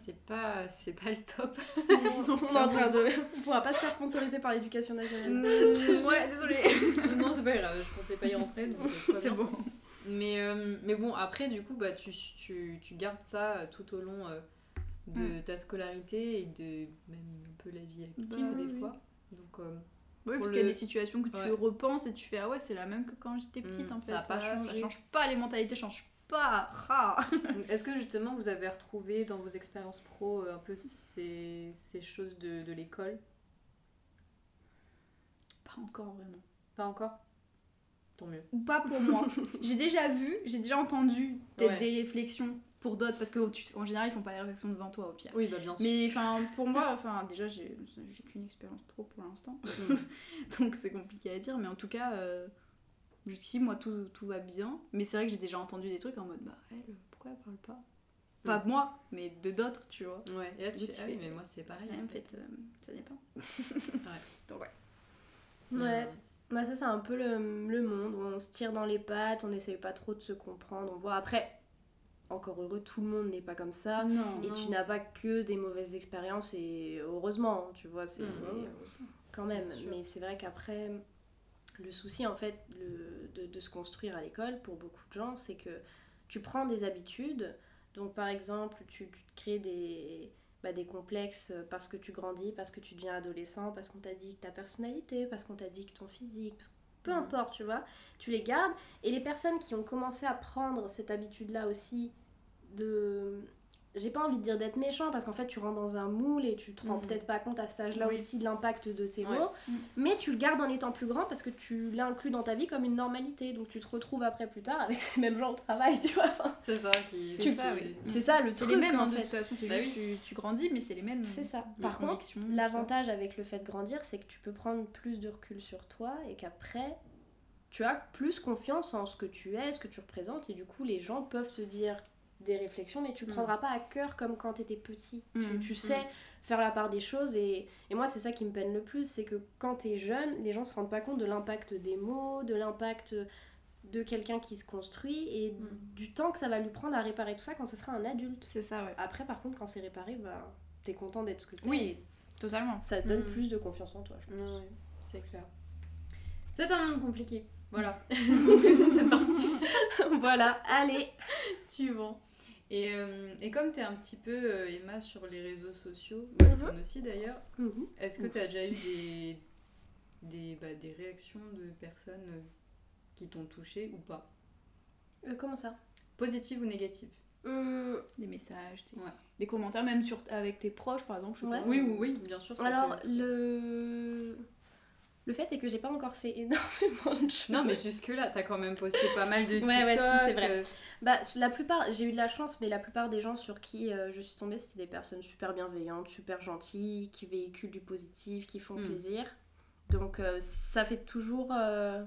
C'est pas, c'est pas le top. on est en train de. On pourra pas se faire sponsoriser par l'éducation nationale. Mm, ouais désolé non, c'est pas grave, je comptais pas y rentrer. Donc, euh, c'est bon Mais, euh, mais bon, après, du coup, bah, tu, tu, tu gardes ça euh, tout au long euh, de Mm. ta scolarité et de même un peu la vie active Bah, des oui. fois. Donc, euh, Ouais, Pour parce qu'il y a le- des situations que tu Ouais. repenses et tu fais ah ouais c'est la même que quand j'étais petite Mm, en ça fait a pas Ah, ça changé. change pas les mentalités changent pas est-ce que justement vous avez retrouvé dans vos expériences pro euh, un peu ces, ces choses de, de l'école? Pas encore vraiment Pas encore? Tant mieux. ou pas pour moi j'ai déjà vu j'ai déjà entendu peut-être Ouais. des réflexions pour d'autres parce qu'en général ils font pas les réflexions devant toi au pire Oui, bah bien sûr. mais enfin pour moi enfin déjà j'ai j'ai qu'une expérience pro pour l'instant Mm. donc c'est compliqué à dire mais en tout cas euh, jusqu'ici moi tout, tout va bien mais c'est vrai que j'ai déjà entendu des trucs en mode bah elle pourquoi elle parle pas? Pas moi mais de d'autres tu vois Ouais, et là tu Oui, fais, tu ah oui, mais moi c'est pareil. en fait euh, ça dépend donc ouais Ouais. Bah ça c'est un peu le, le monde où on se tire dans les pattes, on essaye pas trop de se comprendre, on voit après. Encore heureux, tout le monde n'est pas comme ça. non Et non. tu n'as pas que des mauvaises expériences et heureusement, hein, tu vois, c'est euh, quand même. Mais c'est vrai qu'après, le souci en fait le- de, de se construire à l'école pour beaucoup de gens, c'est que tu prends des habitudes. Donc par exemple, tu, tu te crées des, bah, des complexes parce que tu grandis, parce que tu deviens adolescent, parce qu'on t'a dit que ta personnalité, parce qu'on t'a dit que ton physique, parce que- peu Mhm. importe, tu vois, tu les gardes. Et les personnes qui ont commencé à prendre cette habitude-là aussi de j'ai pas envie de dire d'être méchant parce qu'en fait tu rentres dans un moule et tu te rends Mhm. peut-être pas compte à cet âge-là Oui. aussi de l'impact de tes Ouais. mots, Mhm. mais tu le gardes en étant plus grand parce que tu l'inclus dans ta vie comme une normalité, donc tu te retrouves après plus tard avec ces mêmes gens au travail, tu vois. Enfin, C'est ça. C'est ça, oui. c'est ça le C'est truc les mêmes, hein, en de fait. toute façon. C'est Bah juste, tu, tu grandis, mais c'est les mêmes. C'est ça. Par contre. L'avantage avec le fait de grandir, c'est que tu peux prendre plus de recul sur toi et qu'après, tu as plus confiance en ce que tu es, ce que tu représentes, et du coup, les gens peuvent te dire des réflexions, mais tu ne Mm. prendras pas à cœur comme quand tu étais petit. Tu, Mm. tu sais faire la part des choses, et, et moi, c'est ça qui me peine le plus, c'est que quand tu es jeune, les gens se rendent pas compte de l'impact des mots, de l'impact de quelqu'un qui se construit, et Mm. du temps que ça va lui prendre à réparer tout ça quand ce sera un adulte. C'est ça, ouais. Après, par contre, quand c'est réparé, bah, t'es content d'être ce que t'es. Oui, totalement. Ça te donne Mm. plus de confiance en toi, je pense. Ouais, c'est clair. C'est un monde compliqué. Voilà. Conclusion de cette partie. voilà, allez. Suivant. Et, euh, et comme tu es un petit peu, euh, Emma, sur les réseaux sociaux, Alison aussi d'ailleurs, est-ce que Mhm. tu as déjà eu des, des, bah, des réactions de personnes euh, qui t'ont touché ou pas? Euh, comment ça? Positives ou négatives? Hum, Des messages, des, Ouais. des commentaires, même sur, avec tes proches, par exemple. je sais Ouais. pas. Oui, oui, oui, bien sûr. ça Alors, peut être- le... le fait est que j'ai pas encore fait énormément de choses. Non, mais jusque-là, t'as quand même posté pas mal de Ouais, TikTok. ouais, si, c'est vrai. euh, Bah, la plupart, j'ai eu de la chance, mais la plupart des gens sur qui euh, je suis tombée, c'était des personnes super bienveillantes, super gentilles, qui véhiculent du positif, qui font Mm. plaisir. Donc, euh, ça fait toujours. euh,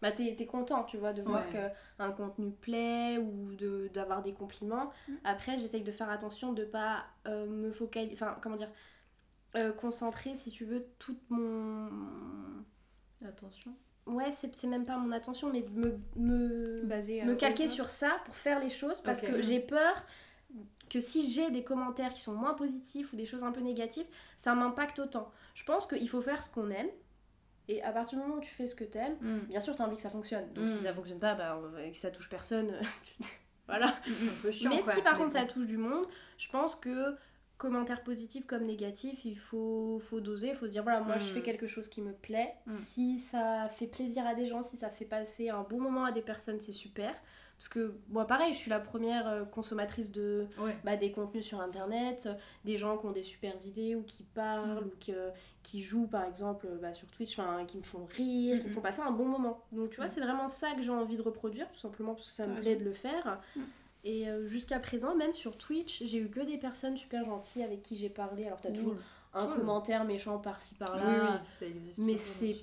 Bah, t'es content, tu vois, de voir Ouais. qu'un contenu plaît ou de- d'avoir des compliments. Mm. Après, j'essaye de faire attention de pas me focaliser. Enfin, comment dire euh, Concentrer, si tu veux, toute mon. Attention. Ouais, c'est même pas mon attention, mais de me, me, Basé, me calquer sur ça pour faire les choses parce que j'ai peur que si j'ai des commentaires qui sont moins positifs ou des choses un peu négatives, ça m'impacte autant. Je pense qu'il faut faire ce qu'on aime et à partir du moment où tu fais ce que t'aimes, Mm. bien sûr, t'as envie que ça fonctionne. Donc Mm. si ça fonctionne pas, bah, et que ça touche personne, voilà. Un peu chiant, Mais quoi. si par contre ça touche du monde, je pense que commentaires positifs comme négatifs, il faut, faut doser, il faut se dire voilà, moi je Mm. fais quelque chose qui me plaît. Mm. Si ça fait plaisir à des gens, si ça fait passer un bon moment à des personnes, c'est super. Parce que moi pareil, je suis la première euh, consommatrice de Ouais. bah, des contenus sur internet, euh, des gens qui ont des super idées ou qui parlent Mm. ou qui, euh, qui jouent par exemple bah, sur Twitch, qui me font rire, qui me font passer un bon moment. Donc tu vois, Mm. c'est vraiment ça que j'ai envie de reproduire, tout simplement parce que ça me plaît de le faire. Et euh, jusqu'à présent, même sur Twitch, j'ai eu que des personnes super gentilles avec qui j'ai parlé. Alors t'as toujours un Cool. commentaire méchant par-ci par-là. Oui, oui, ça existe. Mais c'est-.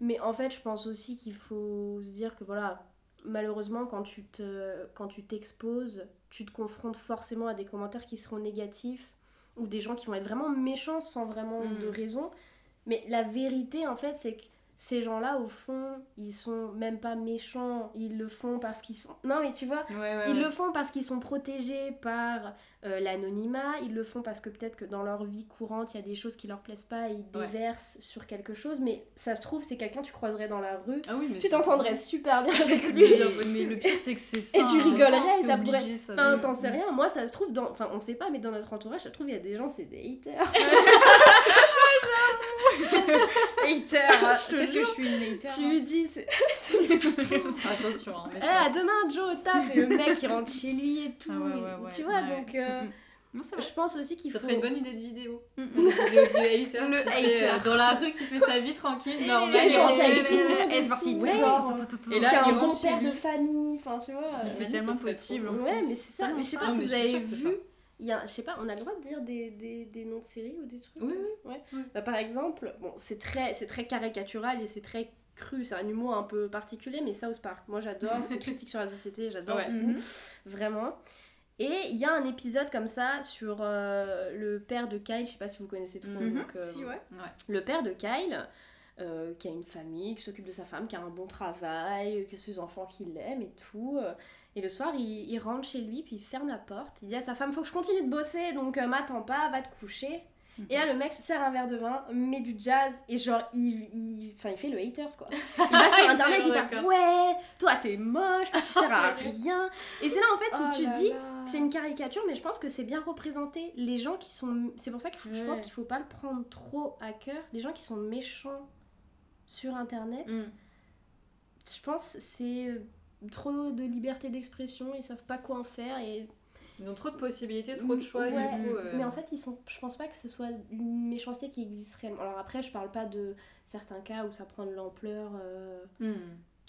Mais en fait, je pense aussi qu'il faut se dire que voilà, malheureusement, quand tu te, quand tu t'exposes, tu te confrontes forcément à des commentaires qui seront négatifs ou des gens qui vont être vraiment méchants sans vraiment Mm. de raison. Mais la vérité, en fait, c'est que ces gens-là, au fond, ils sont même pas méchants. Ils le font parce qu'ils sont. Non, mais tu vois, Ouais, ouais, ils ouais. le font parce qu'ils sont protégés par euh, l'anonymat, ils le font parce que peut-être que dans leur vie courante, il y a des choses qui leur plaisent pas et ils déversent sur quelque chose, mais ça se trouve, c'est quelqu'un que tu croiserais dans la rue, Ah oui, mais tu t'entendrais super bien avec lui. Mais, le pire, c'est que c'est ça. Et tu hein. rigolerais, C'est ça pourrait- obligé, ça. Enfin, t'en sais rien, moi ça se trouve, dans... enfin on sait pas, mais dans notre entourage, ça se trouve, il y a des gens, c'est des haters. Hater. Je te Peut-être que jure. je suis une hater. tu hein. lui dis, c'est- Attention, hein, Eh, à demain Joe au taf, et le mec il rentre chez lui et tout. Ah ouais, ouais, ouais, tu vois, ouais. donc euh, Mm, mm. Non, je pense aussi qu'il Ça faut. ferait une bonne idée de vidéo. Une mm. vidéo du hater, Le fait, euh, hater. dans la rue qui fait sa vie tranquille, et gentil avec tout le monde Eh, c'est parti. Et là, il un bon père de famille, enfin tu vois. C'est tellement ça possible. Ouais, mais c'est ça. Mais je sais ça. pas Ah, si vous avez vu. Il y a, je sais pas, on a le droit de dire des, des, des noms de séries ou des trucs Oui, oui. Ouais. Oui. Bah, par exemple, bon, c'est très, c'est très caricatural et c'est très cru, c'est un humour un peu particulier, mais South Park, moi j'adore, c'est critique sur la société, j'adore Ouais. Mhm. vraiment. Et il y a un épisode comme ça sur euh, le père de Kyle, je sais pas si vous connaissez trop. Mhm. donc, euh, Si, ouais. Le père de Kyle, euh, qui a une famille, qui s'occupe de sa femme, qui a un bon travail, que ses enfants qui l'aiment et tout. Et le soir, il, il rentre chez lui, puis il ferme la porte. Il dit à sa femme Faut que je continue de bosser, donc euh, m'attends pas, va te coucher. Et là, le mec se sert un verre de vin, met du jazz, et genre, il, il, enfin, il fait le haters quoi. Il va sur Il internet, il d'accord. Ouais, toi t'es moche, toi tu sers à rien. Et c'est là en fait Oh où tu te dis c'est une caricature, mais je pense que c'est bien représenté. Les gens qui sont. C'est pour ça que je pense qu'il faut pas le prendre trop à cœur. Les gens qui sont méchants sur internet, Mm. je pense que c'est trop de liberté d'expression, ils savent pas quoi en faire et Ils ont trop de possibilités, trop de choix, Ouais, du coup. euh, Mais en fait, ils sont, je pense pas que ce soit une méchanceté qui existe réellement. Alors après, je parle pas de certains cas où ça prend de l'ampleur. euh, hmm.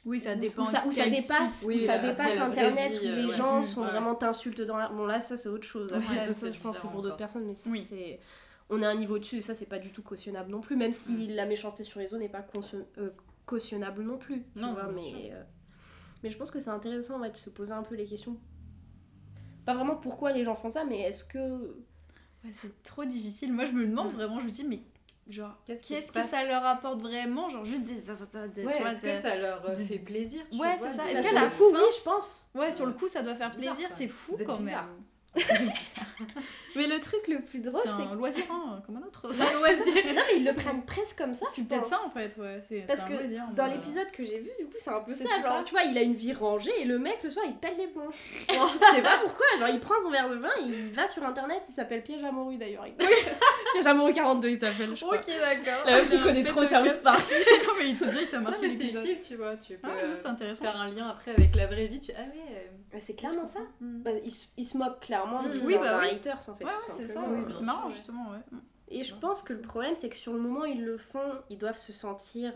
Oui, ça dépend. Où ça, où ça dépasse. Oui, où ça dépasse Internet, vie, où euh, les ouais. gens Mm, sont ouais. vraiment t'insultent dans la... Bon là, ça c'est autre chose. Après, ça, je pense c'est pour d'autres personnes, mais. Oui. c'est- On est à un niveau dessus et ça, c'est pas du tout cautionnable non plus, même si Mm. la méchanceté sur les réseaux n'est pas caution- euh, cautionnable non plus. Non, vois, mais, euh, mais je pense que c'est intéressant ouais, de se poser un peu les questions. Pas vraiment pourquoi les gens font ça, mais est-ce que Ouais, c'est trop difficile. Moi, je me demande Mm. vraiment, je me dis, mais genre, Qu'est-ce que ça leur apporte vraiment? Genre, juste des. des- des- Ouais, tu vois, est-ce que ça leur euh, fait plaisir Ouais, c'est ça. Est-ce qu'à la le coup, fin- oui, je pense. Ouais, sur le coup, ça doit faire bizarre, plaisir, quoi. c'est fou quand bizarre. même. Mais le truc le plus drôle, C'est un loisir, hein, comme un autre. C'est un loisir. Non, mais ils le prennent presque comme ça, C'est peut-être ça en fait, ouais. c'est- Parce un que loisir, dans moi. l'épisode que j'ai vu, du coup, c'est un peu ça. ça. Genre, tu vois, il a une vie rangée et le mec, le soir, il pète les plombs. Genre, tu sais pas pourquoi. Genre, il prend son verre de vin, il va sur internet, il s'appelle Piège amoureux d'ailleurs. Il- Piège amoureux 42, il s'appelle, je crois. Ok, d'accord. La meuf qui connaît trop South Park. non, mais c'est bien, il t'a Non, marqué mais c'est utile, tu vois. Tu peux Ah, euh, intéressant. faire un lien après avec la vraie vie. Ah ouais. euh, c'est clairement ça. hmm. Bah, il, il se moque clairement Mm. Oui, bah oui. haters en fait. Ouais, c'est ça. oui, marrant, justement, ouais. Et je pense que le problème, c'est que sur le moment, ils le font, ils doivent se sentir,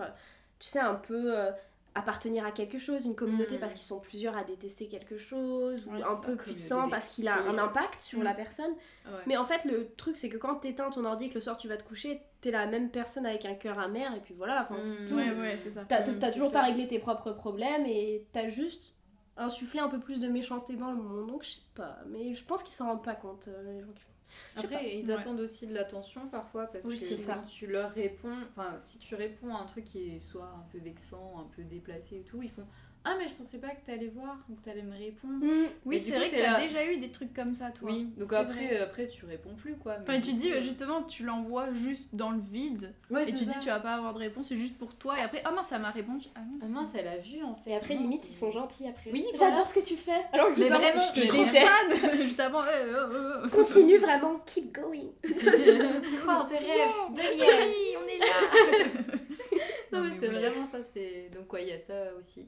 tu sais, un peu euh, appartenir à quelque chose, une communauté, Mm. parce qu'ils sont plusieurs à détester quelque chose, ou Ouais, un peu puissant parce qu'il a un impact sur Mm. la personne. Ouais. Mais en fait, le truc, c'est que quand t'éteins ton ordi et que le soir tu vas te coucher, t'es la même personne avec un cœur amer, et puis voilà, enfin, c'est Mm. tout. Ouais, ouais, c'est ça. T'as Mm, toujours pas réglé tes propres problèmes, et t'as juste insufflé un peu plus de méchanceté dans le monde, donc je sais pas. Mais je pense qu'ils s'en rendent pas compte, euh, les gens qui font. Pas. Après, ils Ouais. attendent aussi de l'attention parfois parce Oui, que c'est ça. quand tu leur réponds, enfin, si tu réponds à un truc qui est soit un peu vexant, un peu déplacé et tout, ils font Ah, mais je pensais pas que t'allais voir que t'allais me répondre. Oui, Et du c'est vrai que t'as là- déjà eu des trucs comme ça, toi. Oui, donc après, vrai. euh, après, tu réponds plus quoi. mais Enfin, tu dis, bah, euh, justement, tu l'envoies juste dans le vide. ouais, Et tu dis, tu vas pas avoir de réponse, c'est juste pour toi. Et après, ah mince, ça m'a répondu. Ah mince. Ah mince, elle a vu en fait. Et après, Non, limite, ils sont gentils après. Oui, J'adore ce que tu fais. Alors que avant, vraiment, je te suis déteste. fan Juste avant, euh, euh, euh. Continue vraiment, keep going. Crois en tes rêves. Oui, on est là Non, mais c'est oui. vraiment ça. C'est donc ouais, il y a ça aussi.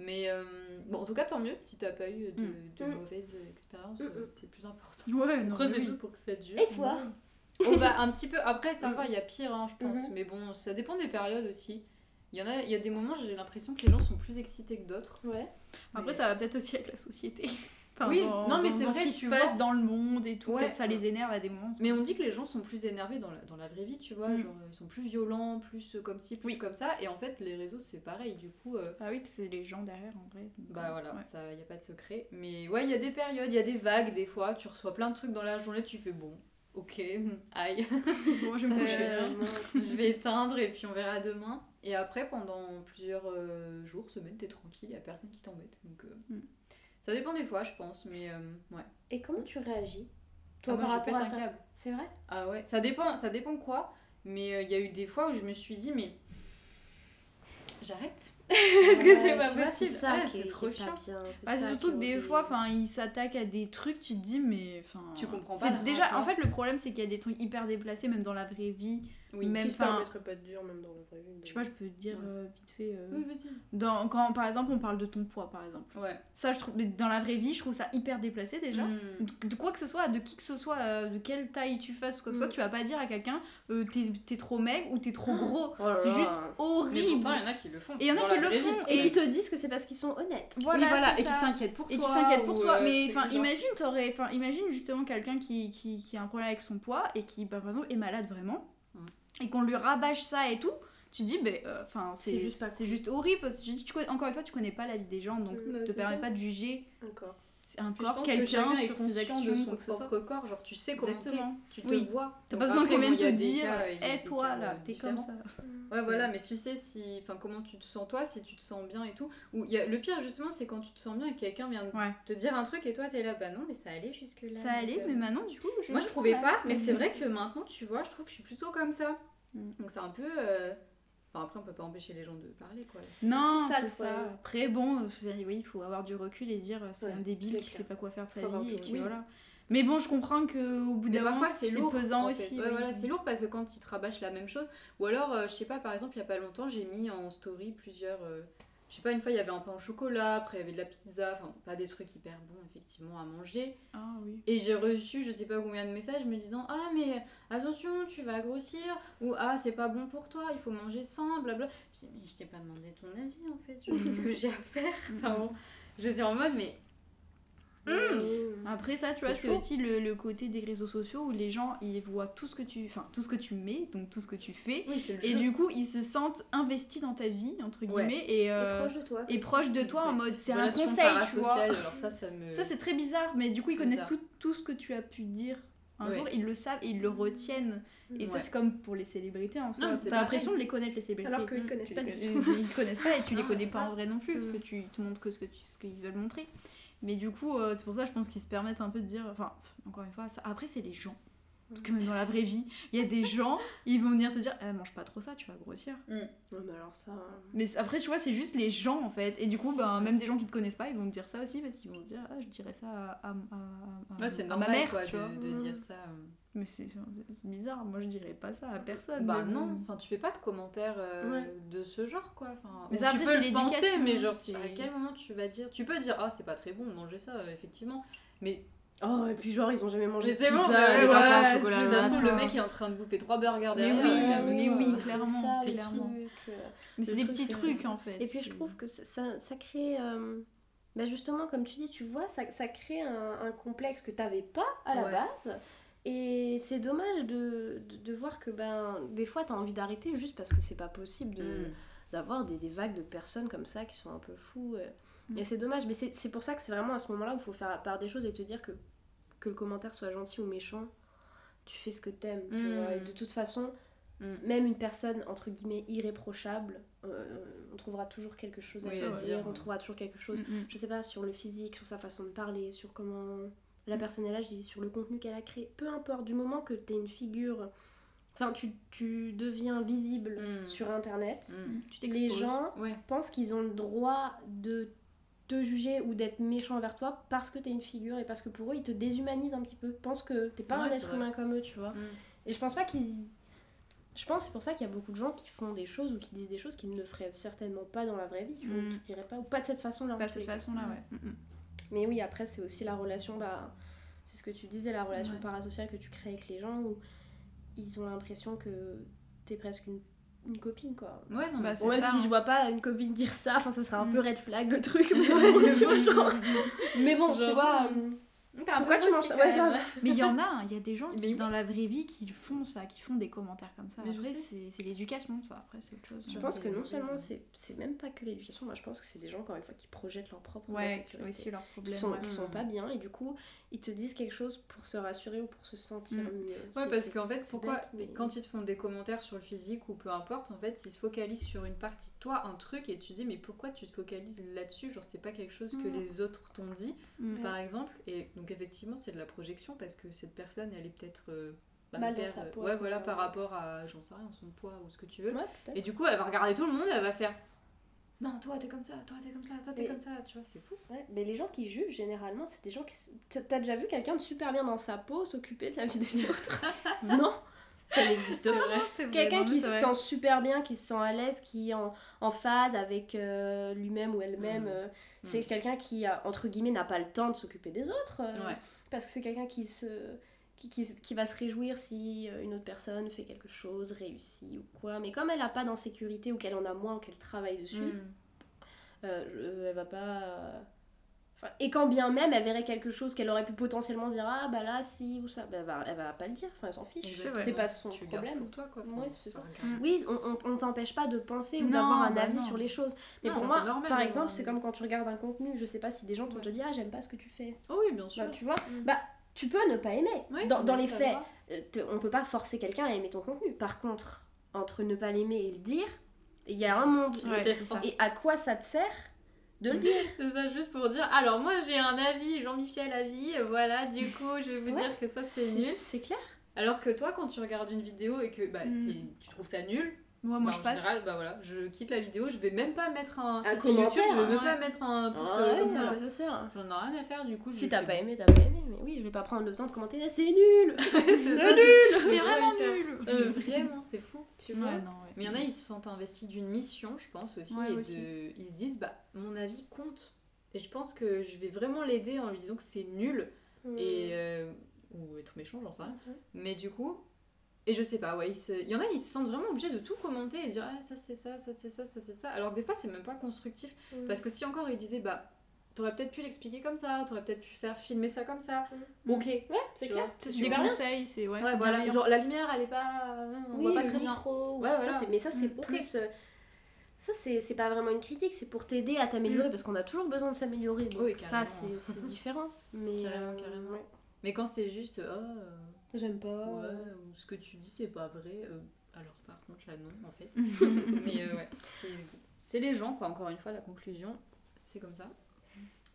Mais euh, bon, en tout cas, tant mieux si t'as pas eu de, Mm. de Mm. mauvaises expériences, Mm, euh, mm. c'est plus important. Ouais, non, Creuse mais les oui. pour que ça dure. Et toi On va un petit peu. Après, ça va, il y a pire, hein, je pense. Mhm. Mais bon, ça dépend des périodes aussi. Il y en a, il y a des moments, j'ai l'impression que les gens sont plus excités que d'autres. Ouais. Après, ça va peut-être aussi avec la société. Enfin, Oui, dans, non, mais c'est ce qui se passe dans le monde et tout. Ouais. Peut-être ça les énerve à des moments. Mais on dit que les gens sont plus énervés dans la, dans la vraie vie, tu vois. Mm. Genre, ils sont plus violents, plus euh, comme ci, plus Oui. comme ça. Et en fait, les réseaux, c'est pareil. Du coup, euh, Bah oui, c'est les gens derrière en vrai. donc, bah euh, voilà, ouais. ça, y a pas de secret. Mais ouais, il y a des périodes, il y a des vagues, des fois. Tu reçois plein de trucs dans la journée, tu fais bon, ok, aïe. Bon, je vais me euh, je vais éteindre et puis on verra demain. Et après, pendant plusieurs euh, jours, semaines, t'es tranquille, y a personne qui t'embête. Donc, euh, Mm. Ça dépend des fois, je pense, mais euh, ouais. Et comment tu réagis Ah, Toi, moi, par je rapport pète à un ça? câble. C'est vrai? Ah ouais, ça dépend, ça dépend quoi. Mais il y a eu des fois où je me suis dit, mais j'arrête. Parce que c'est Ouais, pas tu vois, possible. C'est ça Ouais, qui est, c'est trop pas chiant. bien. c'est Bah, c'est ça surtout que des fois, enfin, ils s'attaquent à des trucs, tu te dis, mais enfin. Tu comprends pas c'est Déjà, en fait, le problème, c'est qu'il y a des trucs hyper déplacés, même dans la vraie vie. Oui. même Qui se enfin, permettrait pas de dire, même dans la vraie vie. Je sais pas, je peux te dire Ouais. euh, vite fait. euh, Oui, vas-y. dans, quand, par exemple, on parle de ton poids, par exemple. Ouais. Ça, je trouve, mais dans la vraie vie, je trouve ça hyper déplacé déjà. Mm. De, de quoi que ce soit, de qui que ce soit, euh, de quelle taille tu fasses ou quoi que ce soit, Mm. tu vas pas dire à quelqu'un euh, t'es t'es trop maigre ou t'es trop gros. Oh là c'est là. juste horrible. pourtant, il y en a qui le font. Et il y en a qui le font. Et Et- qui te disent que c'est parce qu'ils sont honnêtes. Voilà, oui, voilà, c'est et qui s'inquiètent pour et toi. qui s'inquiète pour ou, toi. mais imagine, t'aurais, imagine justement quelqu'un qui, qui, qui a un problème avec son poids et qui, bah, par exemple, est malade vraiment, Mm. Et qu'on lui rabâche ça et tout. Tu dis, ben, euh, enfin, c'est C'est juste pas c'est cool. juste horrible. Parce que tu dis, tu connais- encore une fois, tu connais pas la vie des gens, donc Mm, ne te c'est permets ça. pas de juger Encore. Un corps, que quelqu'un est sur ses actions, de son que propre corps. Genre, tu sais comment t'es, tu te Oui. vois. T'as pas besoin qu'on vienne te dire, hé des toi là, euh, t'es comme ça. Ouais, voilà, mais tu sais si, enfin, comment tu te sens toi, si tu te sens bien et tout. Ou il y a le pire justement, c'est quand tu te sens bien et que quelqu'un vient Ouais. te dire un truc et toi t'es là, bah non, mais ça allait jusque là. Ça allait, mais maintenant, du coup, je Moi je trouvais pas, mais que- c'est vrai que maintenant tu vois, je trouve que je suis plutôt comme ça. Mm. Donc c'est un peu. euh, Enfin après on peut pas empêcher les gens de parler quoi. Non, C'est ça, le. Après, bon, oui, il faut avoir du recul et se dire, c'est Ouais, un débile qui clair. sait pas quoi faire de sa vie et voilà. Mais bon, je comprends que au bout d'un moment, c'est pesant en aussi. fait. Ouais, oui. voilà, c'est lourd parce que quand ils te rabâchent la même chose, ou alors euh, je sais pas, par exemple il y a pas longtemps j'ai mis en story plusieurs euh, je sais pas, une fois il y avait un pain au chocolat, après il y avait de la pizza, enfin pas des trucs hyper bons effectivement à manger. Ah oui. Et j'ai reçu je sais pas combien de messages me disant Ah, mais attention, tu vas grossir, ou Ah, c'est pas bon pour toi, il faut manger sans, blabla. Je dis Mais je t'ai pas demandé ton avis en fait, je sais ce que j'ai à faire. Enfin bon, j'étais en mode Mais Mmh. Après ça, tu vois, c'est aussi le, le côté des réseaux sociaux où les gens ils voient tout ce que tu, enfin tout ce que tu mets, donc tout ce que tu fais, oui, c'est le et jeu. du coup ils se sentent investis dans ta vie entre guillemets et, Et euh, proche de toi. et proche de toi en mode c'est un conseil, tu vois. Alors ça, ça me. Ça c'est très bizarre, mais du coup ils connaissent tout, tout ce que tu as pu dire un Ouais. jour, ils le savent et ils le retiennent. Et ça c'est comme pour les célébrités en soi. T'as l'impression de les connaître les célébrités. Alors qu'ils Mm. connaissent Tu pas les du connais- tout. Ils connaissent pas et tu les Non, connais c'est pas ça. en vrai non plus parce Mm. que tu te montres que ce qu'ils veulent montrer. Mais du coup, euh, c'est pour ça je pense qu'ils se permettent un peu de dire. Enfin, encore une fois, ça- après c'est les gens. Parce que même dans la vraie vie, il y a des gens, ils vont venir te dire eh, mange pas trop ça, tu vas grossir. Ouais, mais alors ça. hein. Mais après, tu vois, c'est juste les gens en fait. Et du coup, ben, même des gens qui te connaissent pas, ils vont te dire ça aussi parce qu'ils vont se dire ah, je dirais ça à, à, à- à- Ouais, c'est à normal ma mère. quoi, tu vois. de, de Mm. dire ça. euh. Mais c'est bizarre, moi je dirais pas ça à personne. Bah mais bon. non, enfin tu fais pas de commentaires euh, Ouais. de ce genre quoi. Enfin, Mais ça, tu après, peux c'est le penser, l'éducation, mais hein, genre à quel moment tu vas dire Tu peux dire ah c'est pas très bon de manger ça euh, effectivement, mais Oh, et puis genre, ils ont jamais mangé Mais de c'est bon, bah les au chocolat. c'est si le ça se trouve le mec est en train de bouffer trois burgers Mais derrière. oui, euh, calme-toi, mais oui, euh. clairement, ça, clairement. truc, euh. Mais c'est des truc, petits trucs en fait. Et puis je trouve que ça, ça, crée. euh, bah justement, comme tu dis, tu vois, ça, ça crée un, un complexe que t'avais pas à la Ouais. base. Et c'est dommage de, de, de voir que ben, des fois t'as envie d'arrêter juste parce que c'est pas possible de, Mm. d'avoir des, des vagues de personnes comme ça qui sont un peu fous. Mm. Et c'est dommage, mais c'est c'est pour ça que c'est vraiment à ce moment-là où il faut faire la part des choses et te dire que, que le commentaire soit gentil ou méchant, tu fais ce que t'aimes. tu Mm. vois. Et de toute façon, Mm. même une personne entre guillemets irréprochable, euh, on trouvera toujours quelque chose à Oui, se dire, dire. on trouvera toujours quelque chose, je sais pas, sur le physique, sur sa façon de parler, sur comment la personne est là, je dis sur le contenu qu'elle a créé, peu importe, du moment que t'es une figure, enfin tu, tu deviens visible sur internet, Mm. Tu les gens Ouais. pensent qu'ils ont le droit de te juger ou d'être méchant envers toi parce que t'es une figure et parce que pour eux ils te déshumanisent un petit peu, pensent que t'es pas Ouais, un être humain comme eux, tu vois. Mm. Et je pense pas qu'ils. Je pense c'est pour ça qu'il y a beaucoup de gens qui font des choses ou qui disent des choses qu'ils ne feraient certainement pas dans la vraie vie, tu vois, Mm. ou qui diraient pas, ou pas de cette façon-là. Pas de cette façon-là, ouais. Mm, mm. Mais oui, après, c'est aussi la relation, bah, c'est ce que tu disais, la relation Ouais. parasociale que tu crées avec les gens où ils ont l'impression que t'es presque une, une copine, quoi. Ouais, non, Bah, c'est ça, si hein. je vois pas une copine dire ça, enfin, ça serait un Mm. peu red flag le truc. Mais, tu vois, genre- mais bon, tu Genre, vois. mm. euh, T'as un Pourquoi tu manges Ouais. Mais il y en a, hein, il y a des gens qui, dans la vraie vie qui font ça, qui font des commentaires comme ça. Mais je Après, c'est c'est l'éducation, ça. Après, c'est autre chose. Je Ouais, pense que non seulement c'est c'est même pas que l'éducation, moi je pense que c'est des gens, encore une fois, qui projettent leur propre Ouais, insécurité. aussi leur qui problème. sont, ouais. qui sont Mm. pas bien et du coup ils te disent quelque chose pour se rassurer ou pour se sentir Mm. mieux. Ouais, parce qu'en fait, pourquoi bête, mais- quand ils te font des commentaires sur le physique ou peu importe, en fait, ils se focalisent sur une partie de toi, un truc, et tu dis, mais pourquoi tu te focalises là-dessus? Genre, c'est pas quelque chose que Mm. les autres t'ont dit, Mm. Par exemple. Et donc, effectivement, c'est de la projection parce que cette personne, elle est peut-être. euh, bah, Mal sa euh, peau ouais, voilà, par rapport à, j'en sais rien, son poids ou ce que tu veux. Ouais. Et du coup, elle va regarder tout le monde, elle va faire. Non, toi t'es comme ça, toi t'es comme ça, toi t'es comme ça, tu vois, c'est fou. Ouais, mais les gens qui jugent généralement, c'est des gens qui. T'as déjà vu quelqu'un de super bien dans sa peau s'occuper de la vie des autres? Non Ça n'existe pas. Quelqu'un qui se sent super bien, qui se sent à l'aise, qui est en, en phase avec euh, lui-même ou elle-même, Mm. euh, c'est Mm. quelqu'un qui, a, entre guillemets, n'a pas le temps de s'occuper des autres. euh, Ouais. Parce que c'est quelqu'un qui se. Qui, qui, qui va se réjouir si euh, une autre personne fait quelque chose, réussit ou quoi. Mais comme elle n'a pas d'insécurité ou qu'elle en a moins ou qu'elle travaille dessus, Mm. euh, elle va pas. euh, enfin, et quand bien même elle verrait quelque chose qu'elle aurait pu potentiellement dire ah bah là si ou ça, bah, elle, va, elle va pas le dire, enfin elle s'en fiche. C'est pas son Tu problème. pour toi, quoi. Ouais, c'est ça. regarde. Oui, on, on, on t'empêche pas de penser ou d'avoir un bah avis non. sur les choses. Mais Non, pour ça, moi, normal par d'avoir exemple, c'est comme quand tu regardes un contenu, je sais pas si des gens t'ont Ouais. déjà dit ah j'aime pas ce que tu fais. Oh oui, bien sûr. Bah, tu vois, Mm. bah tu peux ne pas aimer. Dans, les faits, euh, te- on peut pas forcer quelqu'un à aimer ton contenu. Par contre, entre ne pas l'aimer et le dire, il y a un monde. Ouais. Et à quoi ça te sert de le dire C'est ça, juste pour dire. Alors, moi, j'ai un avis, Jean-Michel avis, voilà, du coup, je vais vous Ouais. dire que ça, c'est nul. C'est clair. Alors que toi, quand tu regardes une vidéo et que bah, Mm. tu trouves ça nul, Moi, moi bah, je en passe. général, bah voilà, je quitte la vidéo, je vais même pas mettre un. Un si c'est YouTube, commentaire, je vais même ouais. pas mettre un pouce Ah ouais, comme ça. sert J'en ai rien à faire, du coup. Si t'as pas aimé, t'as pas aimé. Mais oui, je vais pas prendre le temps de commenter. C'est nul c'est nul C'est vraiment Ouais, nul. Euh, Vraiment, c'est fou. Tu vois Ouais, non, ouais. Mais il y en a, ils se sentent investis d'une mission, je pense aussi, Ouais, et aussi. de- ils se disent, bah, mon avis compte. Et je pense que je vais vraiment l'aider en lui disant que c'est nul, et, euh, ou être méchant, j'en sais rien. Mhm. Mais du coup, et je sais pas, ouais, se- il y en a, ils se sentent vraiment obligés de tout commenter et dire, ah, ça c'est ça, ça c'est ça, ça c'est ça. Alors que des fois, c'est même pas constructif. Mhm. Parce que si encore ils disaient, bah, t'aurais peut-être pu l'expliquer comme ça, t'aurais peut-être pu faire filmer ça comme ça. Mhm. Ok. Ouais, c'est clair. C'est bien. conseil, c'est ouais, voilà, genre la lumière, elle est pas. On Oui, voit pas le très bien. micro. Ouais, ça, voilà. mais ça, c'est Mm, ok. plus. euh, Ça, c'est c'est pas vraiment une critique, c'est pour t'aider à t'améliorer, parce qu'on a toujours besoin de s'améliorer. Donc, Oui, ça, carrément. c'est c'est différent. Mais. Carrément, euh, carrément. ouais. Mais quand c'est juste, ah, euh, J'aime pas. ouais, euh, ou ce que tu dis c'est pas vrai, euh, alors par contre là non en fait. Mais euh, ouais, c'est- c'est les gens quoi, encore une fois, la conclusion, c'est comme ça.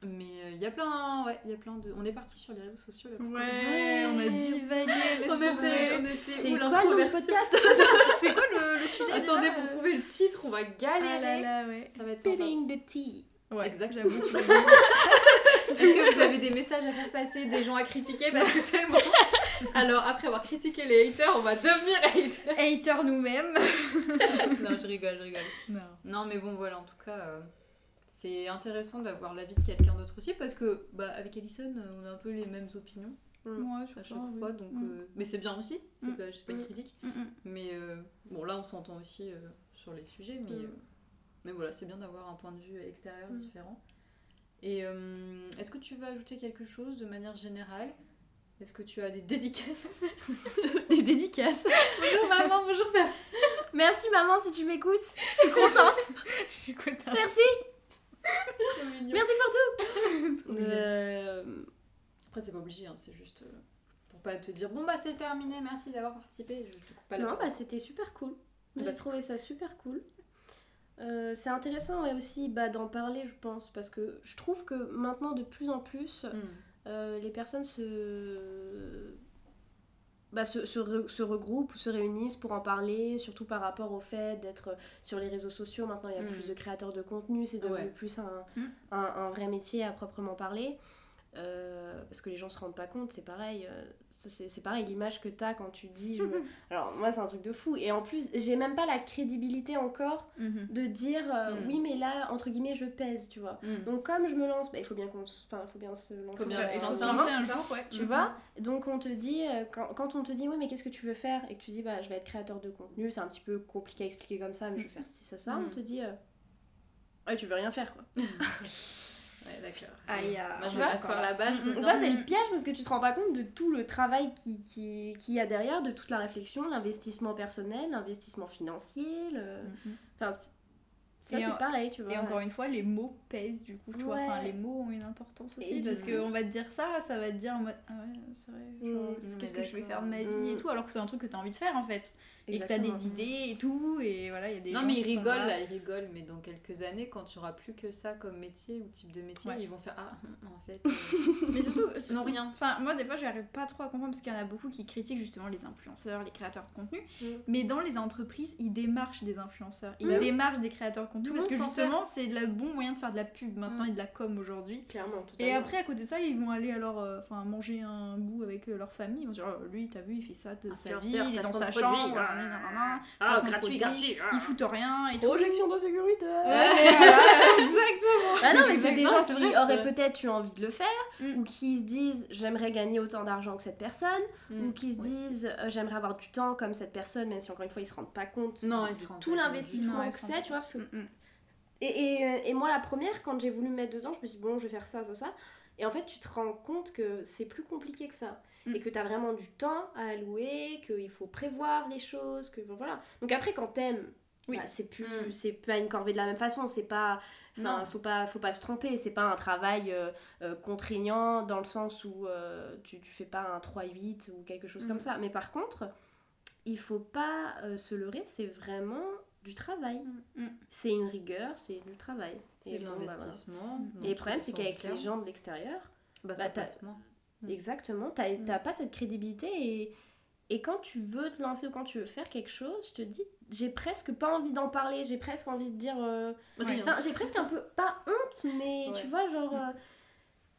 Mais il y a plein, ouais, il y a plein de. On est parti sur les réseaux sociaux là. Ouais, on a divagué. On était, on était C'est quoi le podcast C'est quoi le, le sujet Attendez, pour trouver le titre, on va Ah galérer. là là, ouais. Ça va être. Spilling the tea. Ouais, Exactement. Est-ce que vous avez des messages à faire passer, des gens à critiquer parce que c'est le moment Alors après avoir critiqué les haters, on va devenir haters. Hater nous-mêmes. non, je rigole, je rigole. Non. Non, mais bon, voilà, en tout cas, euh, c'est intéressant d'avoir l'avis de quelqu'un d'autre aussi parce que, bah, avec Alison, euh, on a un peu les mêmes opinions Ouais, je à chaque pas, fois, oui. donc. Mm. euh, mais c'est bien aussi, c'est Mm. pas, une Mm. critique. Mais euh, bon, là, on s'entend aussi sur les sujets, mais, mais voilà, c'est bien d'avoir un point de vue extérieur différent. Et est-ce que tu veux ajouter quelque chose de manière générale? Est-ce que tu as des dédicaces Des dédicaces. Bonjour maman, bonjour papa Merci maman si tu m'écoutes. Je suis contente. J'écoute un- Merci. Merci pour tout. Euh, Après, c'est pas obligé, hein, c'est juste euh, pour pas te dire bon bah c'est terminé, merci d'avoir participé, je te coupe pas la non, bah c'était super cool. Bah, J'ai trouvé ça super cool. Euh, c'est intéressant ouais, aussi bah, d'en parler, je pense, parce que je trouve que maintenant, de plus en plus, Hmm. Euh, les personnes se... Bah, se, se, re- se regroupent ou se réunissent pour en parler, surtout par rapport au fait d'être sur les réseaux sociaux. Maintenant, il y a Mm. plus de créateurs de contenu, c'est devenu Ouais. plus un, Mm. un, un vrai métier à proprement parler. Euh, parce que les gens se rendent pas compte, c'est pareil. euh, ça, c'est c'est pareil, l'image que t'as quand tu dis. je Alors, moi, c'est un truc de fou. Et en plus, j'ai même pas la crédibilité encore Mhm. de dire euh, Mm. oui, mais là, entre guillemets, je pèse, tu vois. Hmm. Donc, comme je me lance, bah, il faut bien qu'on enfin, faut bien se lancer. Faut bien se Il faut lancer se un jour, ouais. tu vois? Donc on te dit, quand, quand on te dit, oui, mais qu'est-ce que tu veux faire? Et que tu dis, bah, je vais être créateur de contenu, c'est un petit peu compliqué à expliquer comme ça, mais je vais faire ci, ça, ça. Mm. On te dit, euh, ouais, tu veux rien faire, quoi. Ouais, d'accord. Aïe, ah, Moi, je vois, là-bas, Mm, me mm. dis, Ça, non, c'est Mm. le piège parce que tu te rends pas compte de tout le travail qui, qui, qu'il y a derrière, de toute la réflexion, l'investissement personnel, l'investissement financier. Le... Mhm. Enfin, ça, c'est pareil, tu vois. Et encore une fois, les mots pèsent du coup, tu vois. Ouais. Enfin, les mots ont une importance aussi Et parce qu'on va te dire ça, ça va te dire en mode Ah ouais, c'est vrai, genre, Mm, c'est- mm, qu'est-ce que je vais faire de ma vie et Mm. tout, alors que c'est un truc que t'as envie de faire en fait. Et que t'as des idées et tout, et voilà, il y a des Non gens mais qui ils rigolent là. là, ils rigolent, mais dans quelques années, quand tu auras plus que ça comme métier ou type de métier, Ouais. ils vont faire ah en fait. euh, Mais surtout, Non, rien. Enfin, moi, des fois, j'arrive pas trop à comprendre parce qu'il y en a beaucoup qui critiquent justement les influenceurs, les créateurs de contenu. Mm. Mais dans les entreprises, ils démarchent des influenceurs, ils Bah démarchent des créateurs de Tout parce que justement, c'est le bon moyen de faire de la pub maintenant Mm. et de la com aujourd'hui. Clairement, Et après, à côté de ça, ils vont aller alors euh, enfin manger un bout avec euh, leur famille. Ils vont dire, Oh, lui, t'as vu, il fait ça de sa vie, il est dans sa chambre, ah. voilà, Ah, gratuit, produit, gratuit. ah. il fout rien et tout. Projection de sécurité. Exactement. Ah non, mais c'est des gens qui auraient peut-être eu envie de le faire, Mm. ou qui se disent j'aimerais gagner autant d'argent que cette personne, Mm. ou qui se disent euh, j'aimerais avoir du temps comme cette personne, même si encore une fois ils se rendent pas compte Non, de, ils se de rendent tout l'investissement que c'est, tu vois. Parce que... Mm. Et, et, euh, et moi, la première, quand j'ai voulu me mettre dedans, je me suis dit bon, je vais faire ça, ça, ça. Et en fait, tu te rends compte que c'est plus compliqué que ça. Mm. Et que tu as vraiment du temps à allouer, qu'il faut prévoir les choses, que voilà. Donc après, quand t'aimes, Oui. bah, c'est plus Mm. c'est pas une corvée de la même façon c'est pas enfin faut pas faut pas se tromper c'est pas un travail euh, euh, contraignant dans le sens où euh, tu, tu fais pas un 3-8 ou quelque chose Mm. comme ça mais par contre il faut pas se leurrer c'est vraiment du travail Mm. c'est une rigueur c'est du travail C'est de bah, voilà. l'investissement. et le problème c'est qu'avec les gens de l'extérieur bah, bah, passe moins. Mm. Exactement, t'as Mm. pas cette crédibilité et, et quand tu veux te lancer ou quand tu veux faire quelque chose, je te dis, j'ai presque pas envie d'en parler, j'ai presque envie de dire... euh, j'ai presque un peu, pas honte, mais Ouais. tu vois, genre... euh,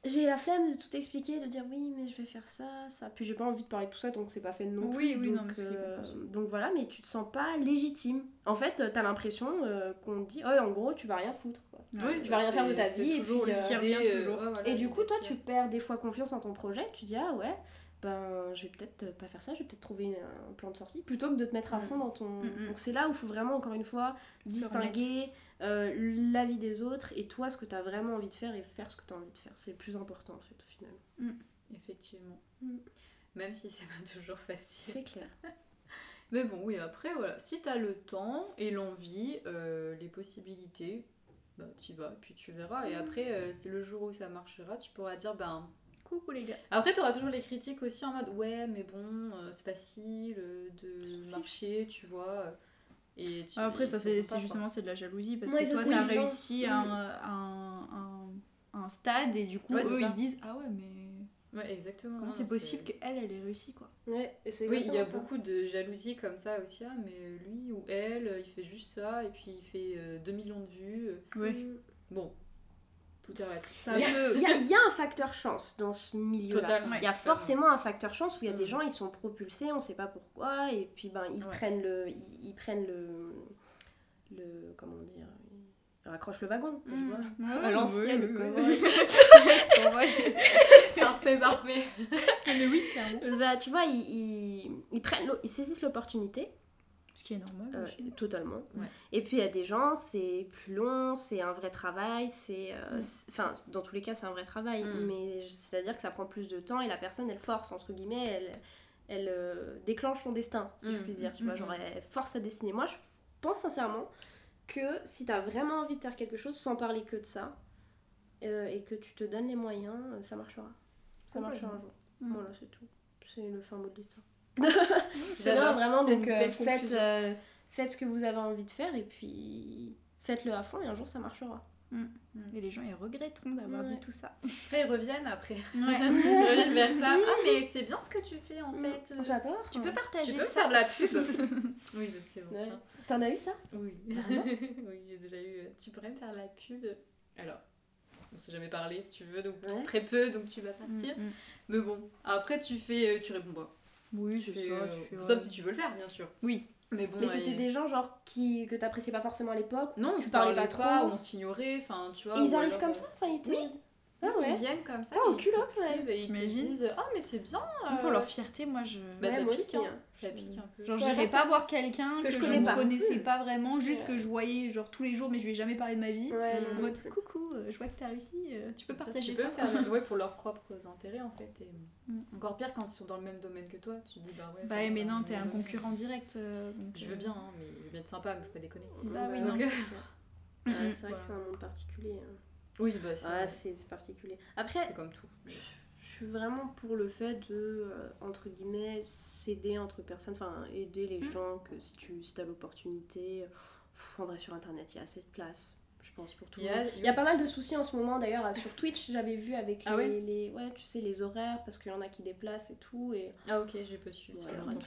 j'ai la flemme de tout expliquer, de dire oui, mais je vais faire ça, ça. Puis j'ai pas envie de parler de tout ça, donc c'est pas fait non plus. Oui, oui, non, donc, mais c'est euh, donc voilà, mais tu te sens pas légitime. En fait, t'as l'impression euh, qu'on te dit, oh, en gros, tu vas rien foutre. Quoi. Ouais. Tu vas rien faire de ta vie, et toujours puis, euh, idées, revient euh, toujours. ouais, voilà, Et du coup, toi, tu perds des fois confiance en ton projet, tu dis, ah ouais, ben je vais peut-être pas faire ça, je vais peut-être trouver une- un plan de sortie, plutôt que de te mettre à Mm. fond dans ton. Mm, mm. Donc c'est là où il faut vraiment, encore une fois, distinguer euh, la vie des autres et toi, ce que tu as vraiment envie de faire et faire ce que tu as envie de faire. C'est le plus important, en fait, au final. Effectivement. Mm. Même si c'est pas toujours facile. C'est clair. Mais bon, oui, après, voilà. Si t'as le temps et l'envie, euh, les possibilités, bah t'y vas, puis tu verras. Et après, euh, c'est le jour où ça marchera, tu pourras dire, ben. Coucou les gars. Après, t'auras toujours les critiques aussi en mode, ouais, mais bon, euh, c'est facile euh, de marcher, tu vois. Et tu- Après, ça c'est justement c'est de la jalousie parce Ouais, que toi t'as réussi à un, un, un- un stade et du coup Ouais, eux ils se disent ah ouais mais. Ouais, exactement. comment c'est possible qu'elle elle ait réussi quoi? Ouais, et c'est Oui, il y a ça. beaucoup de jalousie comme ça aussi. Ah, mais lui ou elle, euh, il fait juste ça, et puis il fait euh, 2 millions de vues. euh. Ouais. Bon, tout. Ça Il y, a, peut. y a- il y a un facteur chance dans ce milieu-là. Ouais. Il y a forcément un facteur chance où il y a des Mm. gens, ils sont propulsés, on sait pas pourquoi, et puis ben ils Ouais. prennent le, ils, ils prennent le, le, comment dire, ils raccrochent le wagon. tu Mm. vois. Ouais, À l'ancienne, ouais. En vrai. Parfait, parfait. mais oui clairement. Bah, tu vois, ils, ils, ils prennent, ils saisissent l'opportunité, Ce qui est normal. euh, totalement. Ouais. Et puis il y a des gens, c'est plus long, c'est un vrai travail, c'est, euh, Mm. enfin, dans tous les cas, c'est un vrai travail, Mm. mais c'est à dire que ça prend plus de temps et la personne, elle force entre guillemets, elle, elle euh, déclenche son destin, si je Mm. puis dire. Tu Mm, vois, genre elle force sa destinée. Moi, je pense sincèrement que si t'as vraiment envie de faire quelque chose, sans parler que de ça, euh, et que tu te donnes les moyens, ça marchera. Ça marchera un jour. Mm. Voilà, c'est tout. C'est le fin mot de l'histoire. J'adore. Vraiment, donc une euh, belle faites, euh, faites ce que vous avez envie de faire et puis faites-le à fond et un jour ça marchera. Et les gens ils regretteront d'avoir Ouais. dit tout ça. Après, ils reviennent après. Ouais. Ils reviennent vers toi. Ah, mais c'est bien ce que tu fais en Mm. fait. euh. J'adore. Tu peux partager Tu peux ça. faire de la pub. Oui, c'est bon. Ouais. T'en as eu ça? Oui. Oui, j'ai déjà eu. Tu pourrais me faire la pub Alors, on s'est jamais parlé si tu veux, donc Ouais. très peu, donc tu vas partir. Mm, mm. Mais bon, après tu fais, tu réponds pas. Oui, c'est ça. euh, tu fais, Sauf ouais. si tu veux le faire, bien sûr. Oui. Mais bon. Mais c'était des gens genre qui que t'appréciais pas forcément à l'époque. Non, on tu se parlais parlait pas pas, trop. ou on s'ignorait, enfin tu vois. Et ils arrivent alors, comme euh, ça Enfin, ils étaient- Oui. Ah Ils ouais viennent comme ça. Putain, au ils culot, t'écrivent ouais. et ils te T'imagines disent Ah, mais c'est bien. Pour euh, leur fierté, moi je. Bah, Ouais, ça moi pique, aussi, hein. hein. Ça pique un peu. Genre, Ouais, j'irais pas voir quelqu'un Que que, je ne pas. connaissais pas vraiment, juste Ouais. que je voyais genre tous les jours, mais je lui ai jamais parlé de ma vie. Ouais, Mm. En mode coucou, euh, je vois que t'as réussi, tu peux Ça, partager tu ça. peux faire le- ouais, pour leurs propres intérêts en fait. Et Mm. Encore pire quand ils sont dans le même domaine que toi, tu te dis bah ouais. Bah, mais non, t'es un concurrent direct. euh, Je veux bien, hein, mais je veux bien être sympa, mais faut pas déconner. Bah oui, Ouais, non. c'est vrai que c'est un monde particulier. Oui, bah c'est Ouais, c'est c'est particulier. Après, c'est comme tout. je je suis vraiment pour le fait de, euh, entre guillemets, s'aider entre personnes, enfin aider les Mm. gens, que si tu si as l'opportunité, pff, en vrai sur internet il y a assez de place, je pense, pour tout Il le y monde. a, Il y a pas mal de soucis en ce moment d'ailleurs, euh, sur Twitch j'avais vu avec Ah les, ouais les- ouais, tu sais, les horaires, parce qu'il y en a qui déplacent et tout, et Ah ok, j'ai pas su. Ouais,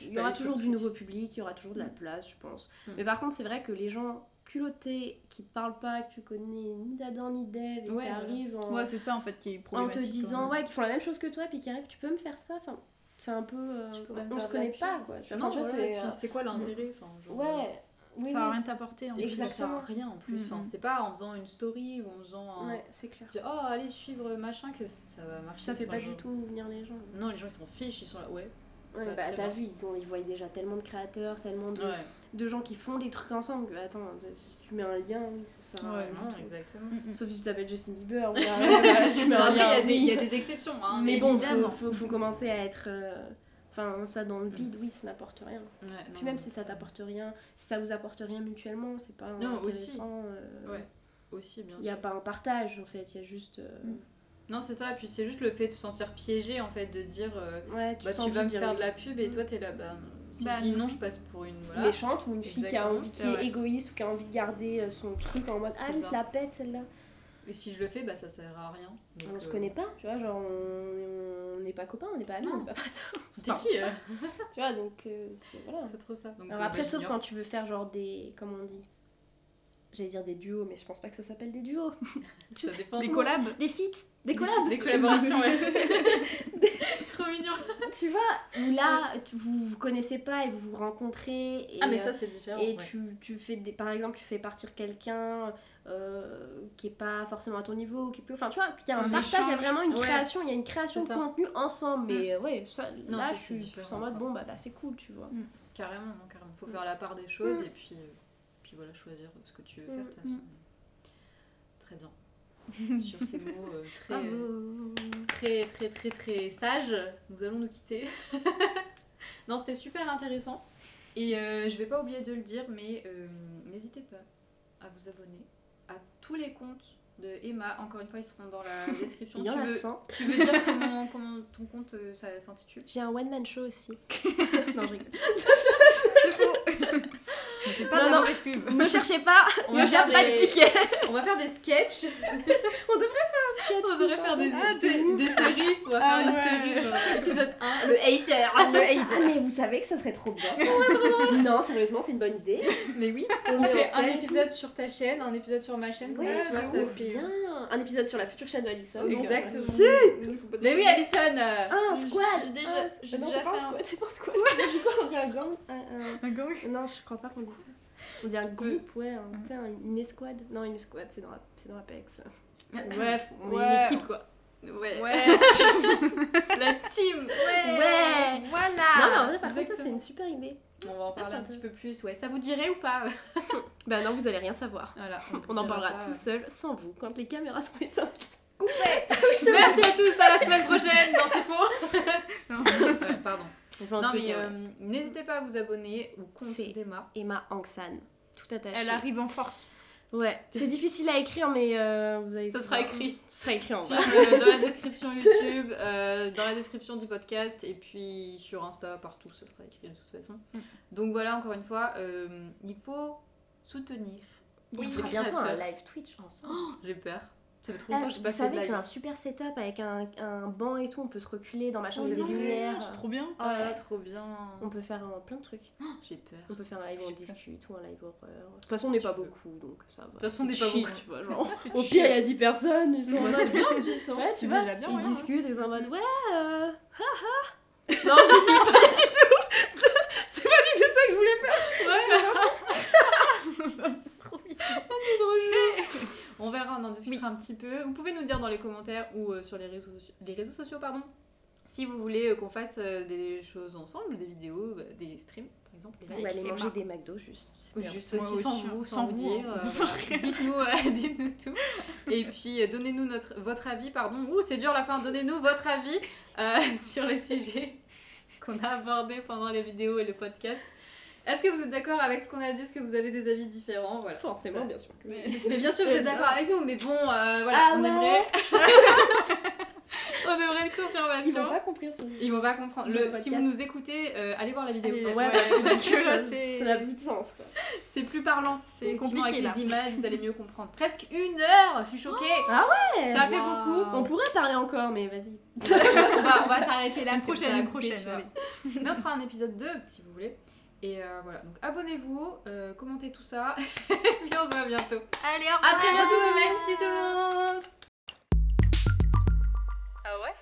il y aura, il y toujours du nouveau public, il y aura toujours de la place, je pense. Mm. Mais par contre, c'est vrai que les gens culottés, qui te parlent pas, que tu connais ni d'Adam ni d'Ève, et Ouais, qui arrivent en, Ouais, c'est ça en fait qui est en te disant, ouais, qui font la même chose que toi, puis qui arrivent, tu peux me faire ça, enfin, c'est un peu. euh, on se connaît pas, quoi. Tu Non, enfin, tu vois, voilà, c'est. quoi l'intérêt enfin, euh, genre, Ouais, oui, Ça va oui. rien t'apporter en Et plus. ça sert à rien en plus. Enfin, Mhm. c'est pas en faisant une story ou en faisant un. Ouais, c'est clair. Tu dis, oh, allez suivre machin que ça va marcher. Ça fait Enfin, pas genre- du tout venir les gens. Non, les gens ils s'en fichent, ils sont là. Ouais. Ouais, Bah, t'as vu, ils, ont, ils voient déjà tellement de créateurs, tellement de, Ouais, de gens qui font des trucs ensemble. Attends, si tu mets un lien, oui, ça sert Ouais, non, tout. exactement. Mm, mm. Sauf si tu t'appelles Justin Bieber, ouais, ouais, voilà, si tu mets un Après, il y, lien, a des- il y a oui. des exceptions. Hein, Mais mais, bon, faut, faut, faut commencer à être. euh, Enfin, ça dans le vide, oui, ça n'apporte rien. Ouais, Puis non, même si ça t'apporte rien, si ça vous apporte rien mutuellement, c'est pas Non, aussi. intéressant. euh, Ouais, aussi, bien Il n'y a pas un partage en fait, il y a juste. euh, Mm. Non, c'est ça. Puis c'est juste le fait de se sentir piégé en fait, de dire euh, Ouais, tu, bah, tu vas me faire oui. de la pub et Mm. toi t'es là. Bah, si Bah, je dis non. je passe pour une. Voilà. méchante ou une fille qui a envie, qui est égoïste ou qui a envie de garder euh, son truc en mode ah mais ça. c'est la pète celle-là. Et si je le fais, bah ça sert à rien. Donc, on se euh, connaît pas, tu vois, genre on n'est pas copains, on n'est pas amis, Non. on n'est pas potes. C'était qui euh? Tu vois, donc euh, c'est voilà. C'est trop ça. Donc, Alors euh, après, sauf quand tu veux faire genre des. Comment on dit? J'allais dire des duos, mais je pense pas que ça s'appelle des duos. Ça dépend. Des collabs Des feats, des collabs. Des collaborations, ouais. Trop mignon. Tu vois, où là, tu- vous vous connaissez pas et vous vous rencontrez. Et, Ah, mais euh, ça, c'est différent. et ouais. tu, tu fais des, par exemple, tu fais partir quelqu'un euh, qui est pas forcément à ton niveau, qui est plus. Enfin, tu vois, il y a un Un partage, il y a vraiment une Ouais. création, il y a une création de contenu ensemble. Mais euh, ouais, ça, Non, là, c'est- je suis en mode, bon, bah là, c'est cool, tu vois. Carrément, non, carrément. Faut faire la part des choses et puis, euh, puis voilà, choisir ce que tu veux faire de toute Mm. façon. Très bien. Sur ces mots euh, très, euh, très, très, très, très sages, nous allons nous quitter. non, c'était super intéressant. Et euh, je vais pas oublier de le dire, mais euh, n'hésitez pas à vous abonner à tous les comptes de Emma. Encore une fois, ils seront dans la description. Il y en tu, veux, 100. tu veux dire comment, comment ton compte euh, ça s'intitule? J'ai un one-man show aussi. non, je rigole. C'est faux. Ne pas Non, de la non. mauvaise pub. Ne cherchez pas, On ne va cherchez faire pas de des- ticket. On va faire des sketchs. On devrait faire un sketch. On devrait faire des, Ah, des séries. On va Ah faire une série, genre, épisode 1, le hater. Le hate. Ah, mais vous savez que ça serait trop bien. non, sérieusement, c'est une bonne idée. Mais oui. On en fait un épisode sur ta chaîne, un épisode sur ma chaîne. Ouais, ça, tu vois, trop ça bien. Un épisode sur la future chaîne de Alison. Oh. Exactement. Si. Mais oui, Alison euh, Ah, un squad J'ai déjà- Ah, c'est fait un- c'est pas un. Du coup, on dit un gang. un- un- Un gang. Non, je crois pas qu'on dit ça. On dit un groupe, ouais, un- sais, un- une escouade. Non, une escouade, c'est dans, la- c'est dans Apex. Bref, on est une équipe quoi. Ouais. Ouais. La team. Ouais. Ouais. Voilà. non, mais en vrai, par contre, ça, c'est une super idée. On va en Ah, parler un un petit peu- plus. Ouais, ça vous dirait ou pas? Bah non, vous allez rien savoir. Voilà. On en parlera pas, tout seul, sans vous, quand les caméras sont éteintes. Merci à tous, à la semaine prochaine. Non, c'est faux. Non. Ouais, pardon. Enfin, Non, mais euh, n'hésitez pas à vous abonner au compte d'Emma. Emma Angsan, tout attaché. Elle arrive en force. Ouais, c'est difficile à écrire, mais euh, vous allez. Ça sera écrit. Ça sera écrit en Sur, bas. euh, dans la description YouTube, euh, dans la description du podcast et puis sur Insta, partout, ça sera écrit de toute façon. Mm. Donc voilà, encore une fois, euh, il faut soutenir. Fera bientôt un live Twitch ensemble. J'ai peur. Ça fait trop Ah, longtemps que j'ai vous pas fait de savez que j'ai un super setup avec un, un banc et tout, on peut se reculer dans ma chambre, Oh il y a des non, lumières. C'est trop bien. Oh là là, trop bien. On peut faire euh, plein de trucs. J'ai peur. On peut faire un live où on discute ou un live horreur. De toute façon, on n'est tu pas veux. beaucoup, donc ça va. toute façon, on n'est pas chill, beaucoup. Tu vois, genre. Au pire, il y a 10 personnes, ils sont Ouais, c'est bien, 10 Ouais, tu vois, déjà bien, ils ouais, hein. discutent, ils sont en mode ouais, euh. haha. Non, je ne dis pas du tout. C'est pas du tout ça que je voulais faire. Ouais. Trop vite. On verra, on en discutera un petit peu. Vous pouvez nous dire dans les commentaires ou euh, sur les réseaux, les réseaux sociaux, pardon, si vous voulez euh, qu'on fasse euh, des choses ensemble, des vidéos, bah, des streams, par exemple. On va aller manger des McDo juste. Ou juste aussi sans aussi, vous, sans sans vous vous, dire. hein. euh. Dites-nous euh, dites-nous tout. Et puis euh, donnez-nous notre, votre avis, pardon. Ouh, c'est dur la fin. Donnez-nous votre avis euh, sur les sujets qu'on a abordés pendant les vidéos et le podcast. Est-ce que vous êtes d'accord avec ce qu'on a dit? Est-ce que vous avez des avis différents? Voilà. Forcément, bien sûr. que. Mais bien sûr, vous êtes d'accord avec nous, mais bon, euh, voilà, Ah on aimerait. on aimerait une Ils confirmation. vont pas comprendre ce Ils vont pas comprendre. Le- si vous nous écoutez, euh, allez voir la vidéo. Allez, Ouais, Ouais, parce que là, ça- c'est- ça n'a plus de sens. C'est plus parlant. C'est compliqué là. avec les images, vous allez mieux comprendre. Presque une heure, je suis choquée. Ouais. Ça fait beaucoup. On pourrait parler encore, mais vas-y. on va, s'arrêter là. Une prochaine, couper, prochaine, allez. Mais on fera un épisode 2 si vous voulez. Et euh, voilà, donc abonnez-vous, euh, commentez tout ça. Et puis on se voit bientôt. Allez, au À très revoir. bientôt, merci tout le monde Ah ouais?